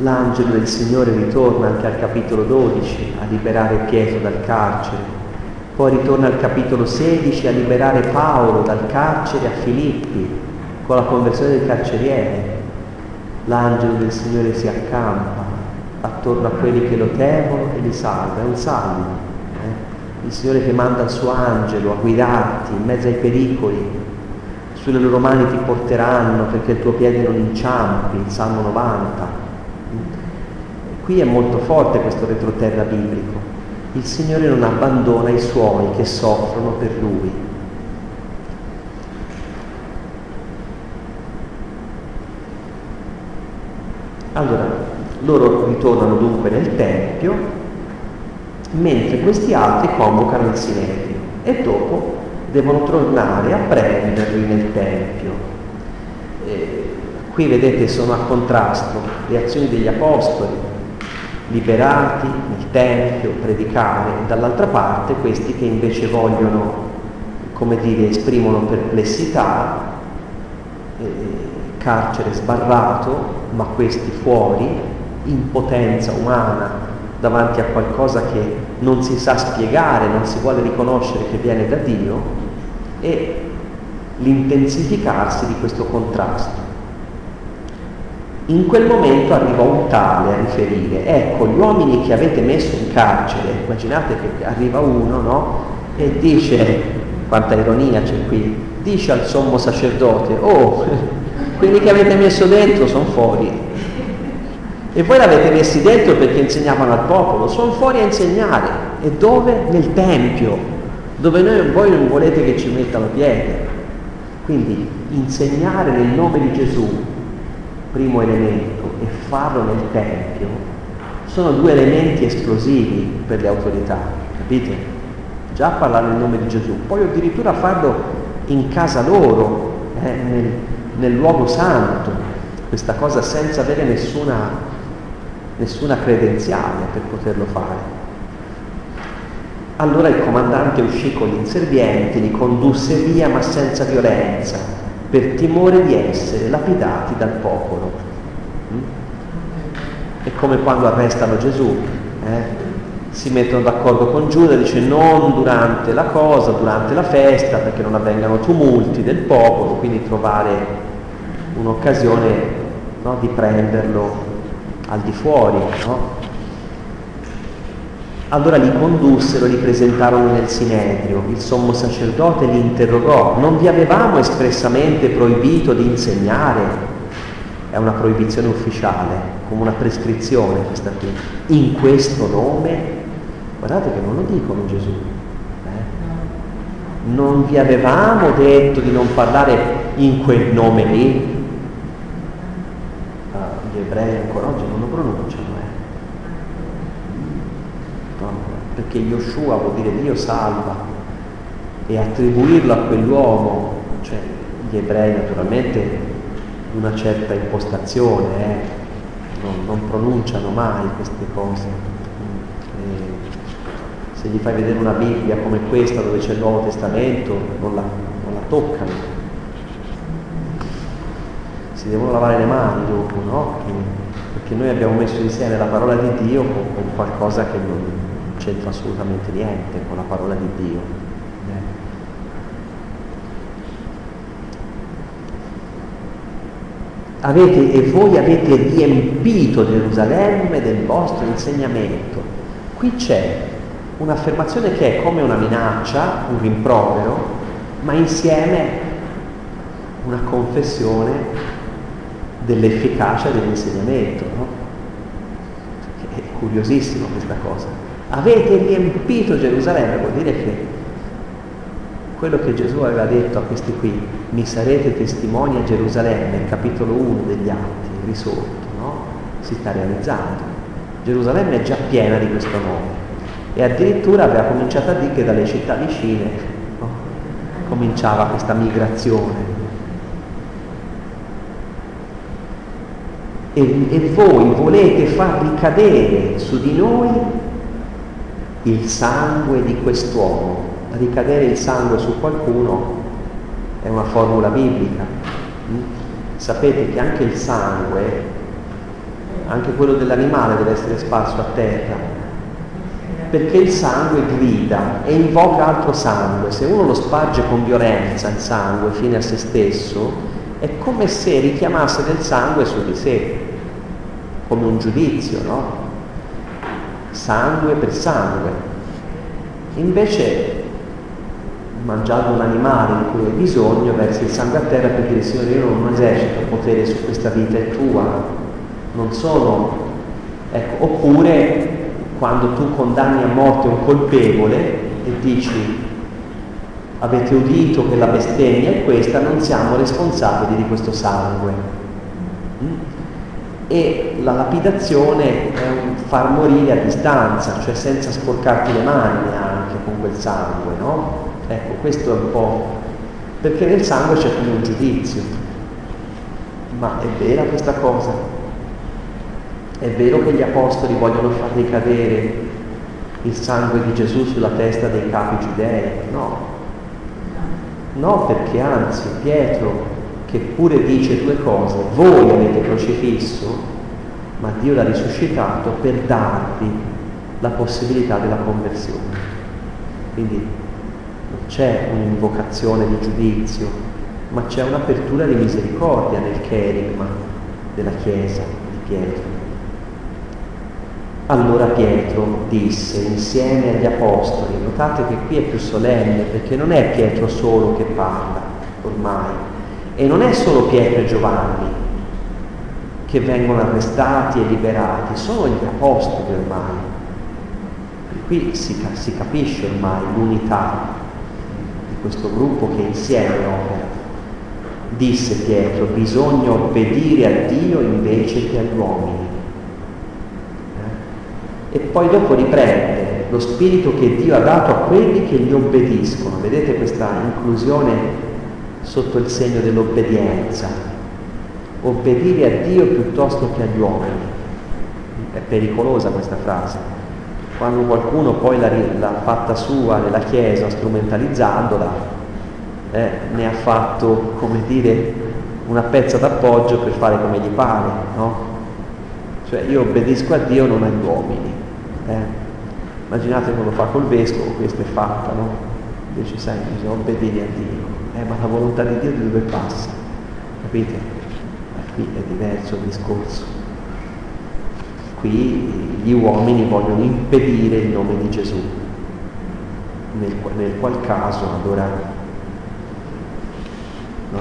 L'angelo del Signore ritorna anche al capitolo 12 a liberare Pietro dal carcere, poi ritorna al capitolo 16 a liberare Paolo dal carcere a Filippi, con la conversione del carceriere. L'angelo del Signore si accampa attorno a quelli che lo temono e li salva, è un salmo. Eh? Il Signore che manda il suo angelo a guidarti in mezzo ai pericoli, sulle loro mani ti porteranno perché il tuo piede non inciampi, il Salmo 90. Qui è molto forte questo retroterra biblico. Il Signore non abbandona i suoi che soffrono per Lui. Allora, loro ritornano dunque nel Tempio, mentre questi altri convocano il Sinedrio e dopo devono tornare a prenderli nel Tempio. E qui vedete sono a contrasto le azioni degli Apostoli, liberati nel Tempio, predicare, e dall'altra parte questi che invece vogliono, come dire, esprimono perplessità, eh, carcere sbarrato, ma questi fuori, impotenza umana davanti a qualcosa che non si sa spiegare, non si vuole riconoscere che viene da Dio e l'intensificarsi di questo contrasto. In quel momento arriva un tale a riferire, ecco gli uomini che avete messo in carcere, immaginate che arriva uno no? e dice, quanta ironia c'è qui, dice al sommo sacerdote, oh, quelli che avete messo dentro sono fuori, e voi l'avete messi dentro perché insegnavano al popolo, sono fuori a insegnare. E dove? Nel Tempio, dove noi, voi non volete che ci mettano piede. Quindi insegnare nel nome di Gesù, primo elemento, e farlo nel Tempio, sono due elementi esplosivi per le autorità, capite? Già parlare nel nome di Gesù, poi addirittura farlo in casa loro, eh, nel, nel luogo santo, questa cosa senza avere nessuna nessuna credenziale per poterlo fare. Allora il comandante uscì con gli inservienti, li condusse via ma senza violenza, per timore di essere lapidati dal popolo. Mm? È come quando arrestano Gesù, eh? si mettono d'accordo con Giuda, dice non durante la cosa, durante la festa, perché non avvengano tumulti del popolo, quindi trovare un'occasione no, di prenderlo al di fuori, no? Allora li condussero, li presentarono nel Sinedrio. Il sommo sacerdote li interrogò, non vi avevamo espressamente proibito di insegnare? È una proibizione ufficiale, come una prescrizione questa qui. In questo nome, guardate che non lo dicono Gesù. Eh? Non vi avevamo detto di non parlare in quel nome lì? Ebrei ancora oggi non lo pronunciano, eh. perché Yoshua vuol dire Dio salva e attribuirlo a quell'uomo, cioè gli ebrei naturalmente una certa impostazione, eh, non, non, pronunciano mai queste cose. E se gli fai vedere una Bibbia come questa dove c'è il Nuovo Testamento, non la, non la toccano si devono lavare le mani dopo, no? Perché noi abbiamo messo insieme la parola di Dio con, con qualcosa che non c'entra assolutamente niente con la parola di Dio. Eh. Avete, e voi avete riempito Gerusalemme del vostro insegnamento. Qui c'è un'affermazione che è come una minaccia, un rimprovero, ma insieme una confessione dell'efficacia dell'insegnamento. No? È curiosissima questa cosa. Avete riempito Gerusalemme, vuol dire che quello che Gesù aveva detto a questi qui, mi sarete testimoni a Gerusalemme, capitolo 1 degli Atti, risorto, no? si sta realizzando. Gerusalemme è già piena di questo nome e addirittura aveva cominciato a dire che dalle città vicine no? cominciava questa migrazione e, e voi volete far ricadere su di noi il sangue di quest'uomo. Ricadere il sangue su qualcuno è una formula biblica. Mm? Sapete che anche il sangue, anche quello dell'animale deve essere sparso a terra, perché il sangue grida e invoca altro sangue. Se uno lo sparge con violenza il sangue fine a se stesso, è come se richiamasse del sangue su di sé, come un giudizio, no? Sangue per sangue. Invece, mangiando un animale di cui hai bisogno, versi il sangue a terra per dire, Signore, io non esercito potere su questa vita, è tua, non sono... Ecco, oppure quando tu condanni a morte un colpevole e dici avete udito che la bestemmia è questa, non siamo responsabili di questo sangue. Mm? E la lapidazione è un far morire a distanza, cioè senza sporcarti le mani anche con quel sangue, no? Ecco, questo è un po'... perché nel sangue c'è come un giudizio. Ma è vera questa cosa? È vero che gli apostoli vogliono far ricadere il sangue di Gesù sulla testa dei capi giudei? No, No, perché anzi Pietro, che pure dice due cose, voi avete crocifisso, ma Dio l'ha risuscitato per darvi la possibilità della conversione. Quindi non c'è un'invocazione di giudizio, ma c'è un'apertura di misericordia nel cherigma della Chiesa di Pietro. Allora Pietro disse insieme agli apostoli, notate che qui è più solenne perché non è Pietro solo che parla ormai e non è solo Pietro e Giovanni che vengono arrestati e liberati, sono gli apostoli ormai. Qui si, si capisce ormai l'unità di questo gruppo che insieme opera. Disse Pietro, bisogna obbedire a Dio invece che agli uomini e poi dopo riprende lo spirito che Dio ha dato a quelli che gli obbediscono. Vedete questa inclusione sotto il segno dell'obbedienza. Obbedire a Dio piuttosto che agli uomini. È pericolosa questa frase. Quando qualcuno poi l'ha, l'ha fatta sua nella Chiesa, strumentalizzandola, eh, ne ha fatto, come dire, una pezza d'appoggio per fare come gli pare, no? Cioè io obbedisco a Dio, non agli uomini. Eh? Immaginate come lo fa col vescovo, questo è fatta, no? Dice, sai, bisogna obbedire a Dio. Eh, ma la volontà di Dio di dove passa? Capite? Ma qui è diverso il discorso. Qui gli uomini vogliono impedire il nome di Gesù, nel, nel qual caso allora no,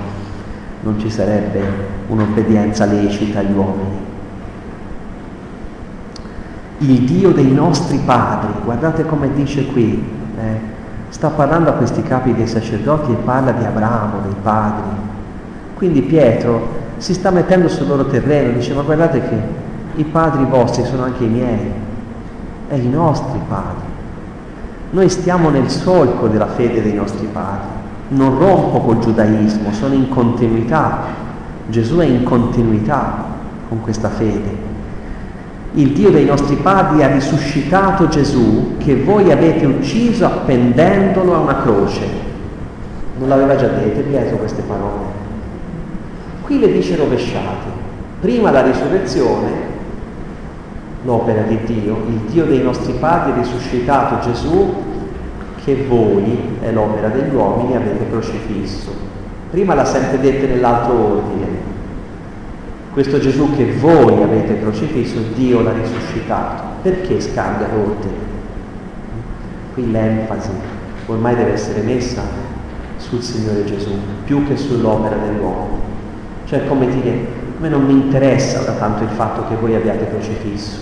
non ci sarebbe un'obbedienza lecita agli uomini il Dio dei nostri padri, guardate come dice qui, eh, sta parlando a questi capi dei sacerdoti e parla di Abramo, dei padri. Quindi Pietro si sta mettendo sul loro terreno, dice ma guardate che i padri vostri sono anche i miei, è i nostri padri. Noi stiamo nel solco della fede dei nostri padri, non rompo col giudaismo, sono in continuità. Gesù è in continuità con questa fede il Dio dei nostri padri ha risuscitato Gesù che voi avete ucciso appendendolo a una croce. Non l'aveva già detto Pietro queste parole. Qui le dice rovesciate. Prima la risurrezione, l'opera di Dio, il Dio dei nostri padri ha risuscitato Gesù che voi, è l'opera degli uomini, avete crocifisso. Prima l'ha sempre detta nell'altro ordine, questo Gesù che voi avete crocifisso, Dio l'ha risuscitato. Perché scambia l'ordine? Qui l'enfasi ormai deve essere messa sul Signore Gesù, più che sull'opera dell'uomo. Cioè come dire, a me non mi interessa ora tanto il fatto che voi abbiate crocifisso.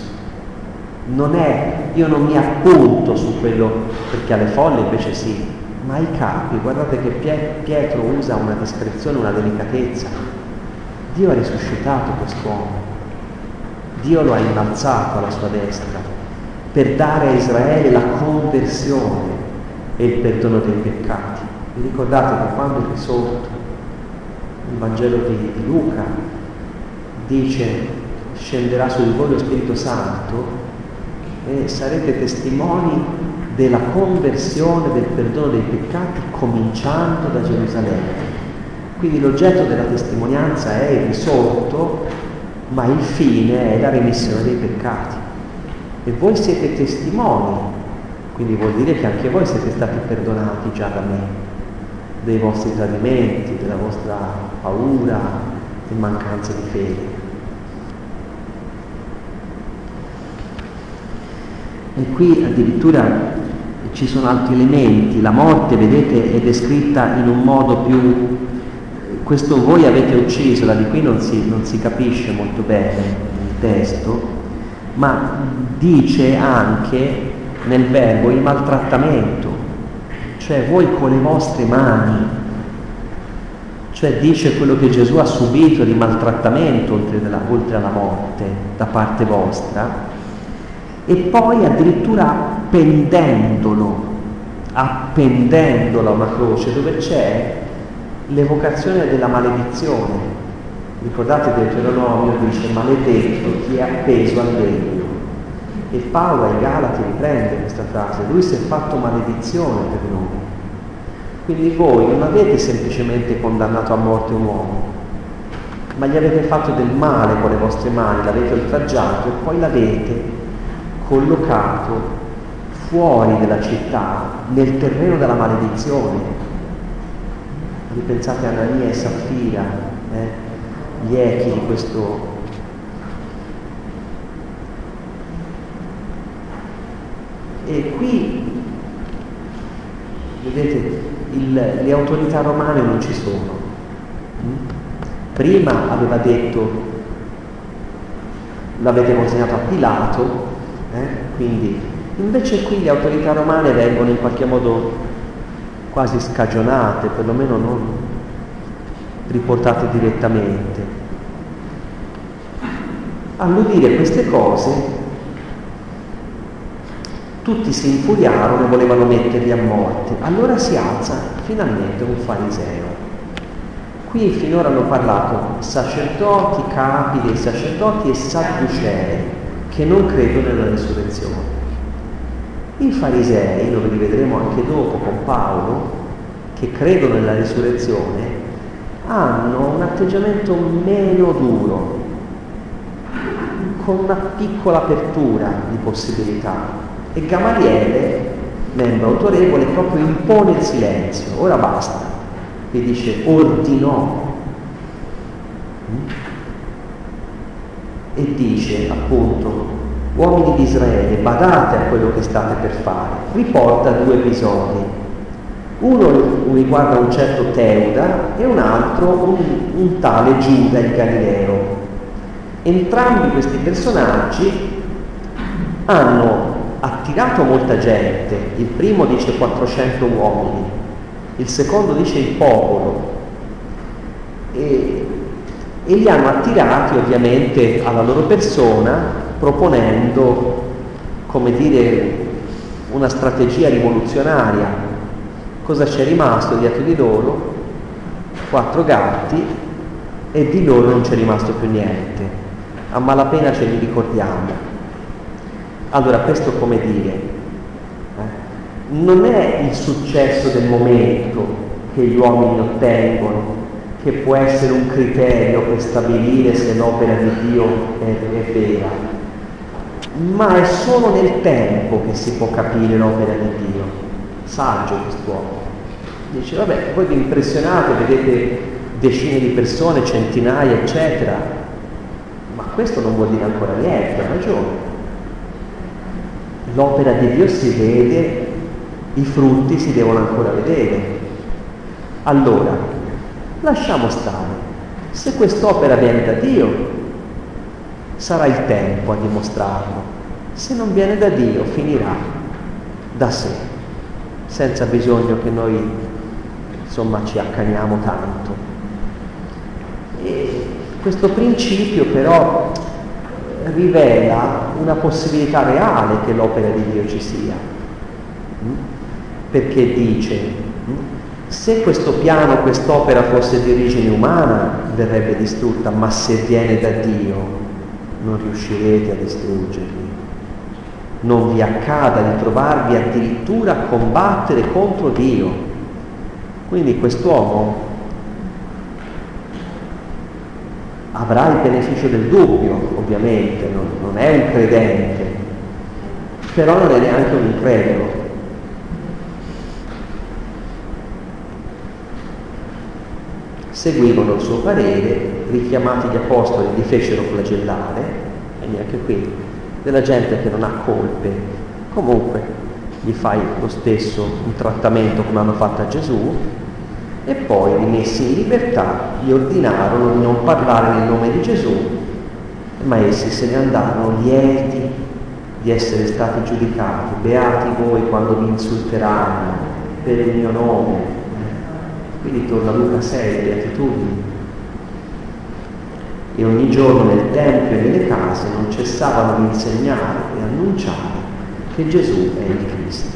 Non è, io non mi appunto su quello, perché alle folle invece sì, ma ai capi, guardate che Pietro usa una discrezione, una delicatezza Dio ha risuscitato quest'uomo, Dio lo ha innalzato alla sua destra per dare a Israele la conversione e il perdono dei peccati. Vi ricordate che quando è risorto il Vangelo di, di Luca dice scenderà su di voi lo Spirito Santo e sarete testimoni della conversione, del perdono dei peccati cominciando da Gerusalemme. Quindi l'oggetto della testimonianza è il risorto, ma il fine è la remissione dei peccati. E voi siete testimoni, quindi vuol dire che anche voi siete stati perdonati già da me, dei vostri tradimenti, la vostra paura e mancanza di fede. E qui addirittura ci sono altri elementi, la morte, vedete, è descritta in un modo più... Questo voi avete ucciso, da di qui non si, non si capisce molto bene il testo, ma dice anche nel verbo il maltrattamento, cioè voi con le vostre mani, cioè dice quello che Gesù ha subito di maltrattamento oltre, della, oltre alla morte da parte vostra, e poi addirittura appendendolo, appendendolo a una croce dove c'è l'evocazione della maledizione. Ricordate Deuteronomio dice maledetto chi è appeso al legno. E Paolo ai Galati riprende questa frase, lui si è fatto maledizione per noi. Quindi voi non avete semplicemente condannato a morte un uomo, ma gli avete fatto del male con le vostre mani, l'avete oltraggiato e poi l'avete collocato fuori della città, nel terreno della maledizione. Ripensate a Anania e Saffira, eh? gli echi di questo E qui, vedete, il, le autorità romane non ci sono. Mm? Prima aveva detto, l'avete consegnato a Pilato, eh? quindi invece qui le autorità romane vengono in qualche modo quasi scagionate, perlomeno non riportate direttamente. All'udire queste cose tutti si infuriarono e volevano metterli a morte. Allora si alza finalmente un fariseo. Qui finora hanno parlato sacerdoti, capi dei sacerdoti e sadducei che non credono nella risurrezione. I farisei, lo rivedremo anche dopo con Paolo, che credono nella risurrezione, hanno un atteggiamento meno duro, con una piccola apertura di possibilità, e Gamaliele, membro autorevole, proprio impone il silenzio, ora basta, e dice ordinò. E dice appunto, uomini di Israele, badate a quello che state per fare. Riporta due episodi. Uno riguarda un certo Teuda e un altro un, un tale Giuda il Galileo. Entrambi questi personaggi hanno attirato molta gente, il primo dice 400 uomini, il secondo dice il popolo, e, e li hanno attirati ovviamente alla loro persona proponendo, come dire, una strategia rivoluzionaria. Cosa c'è rimasto dietro di loro? Quattro gatti e di loro non c'è rimasto più niente. A malapena ce li ricordiamo. Allora questo come dire, eh? non è il successo del momento che gli uomini ottengono, che può essere un criterio per stabilire se l'opera di Dio è, è vera, ma è solo nel tempo che si può capire l'opera di Dio. Saggio quest'uomo. Dice, vabbè, voi vi impressionate, vedete decine di persone, centinaia, eccetera, ma questo non vuol dire ancora niente, ha ragione l'opera di Dio si vede, i frutti si devono ancora vedere. Allora, lasciamo stare. Se quest'opera viene da Dio, sarà il tempo a dimostrarlo. Se non viene da Dio, finirà da sé, senza bisogno che noi insomma ci accaniamo tanto. E questo principio però rivela una possibilità reale che l'opera di Dio ci sia. Mm? Perché dice, mm? se questo piano, quest'opera fosse di origine umana, verrebbe distrutta, ma se viene da Dio non riuscirete a distruggerli. Non vi accada di trovarvi addirittura a combattere contro Dio. Quindi quest'uomo avrà il beneficio del dubbio, ovviamente, non, non è un credente, però non è neanche un incredulo. seguivano il suo parere, richiamati gli apostoli li fecero flagellare, e neanche qui, della gente che non ha colpe, comunque gli fai lo stesso un trattamento come hanno fatto a Gesù, e poi rimessi in libertà gli ordinarono di non parlare nel nome di Gesù, ma essi se ne andarono lieti di essere stati giudicati, beati voi quando vi insulteranno per il mio nome, quindi torna Luca 6, beatitudini. E ogni giorno nel Tempio e nelle case non cessavano di insegnare e annunciare che Gesù è il Cristo.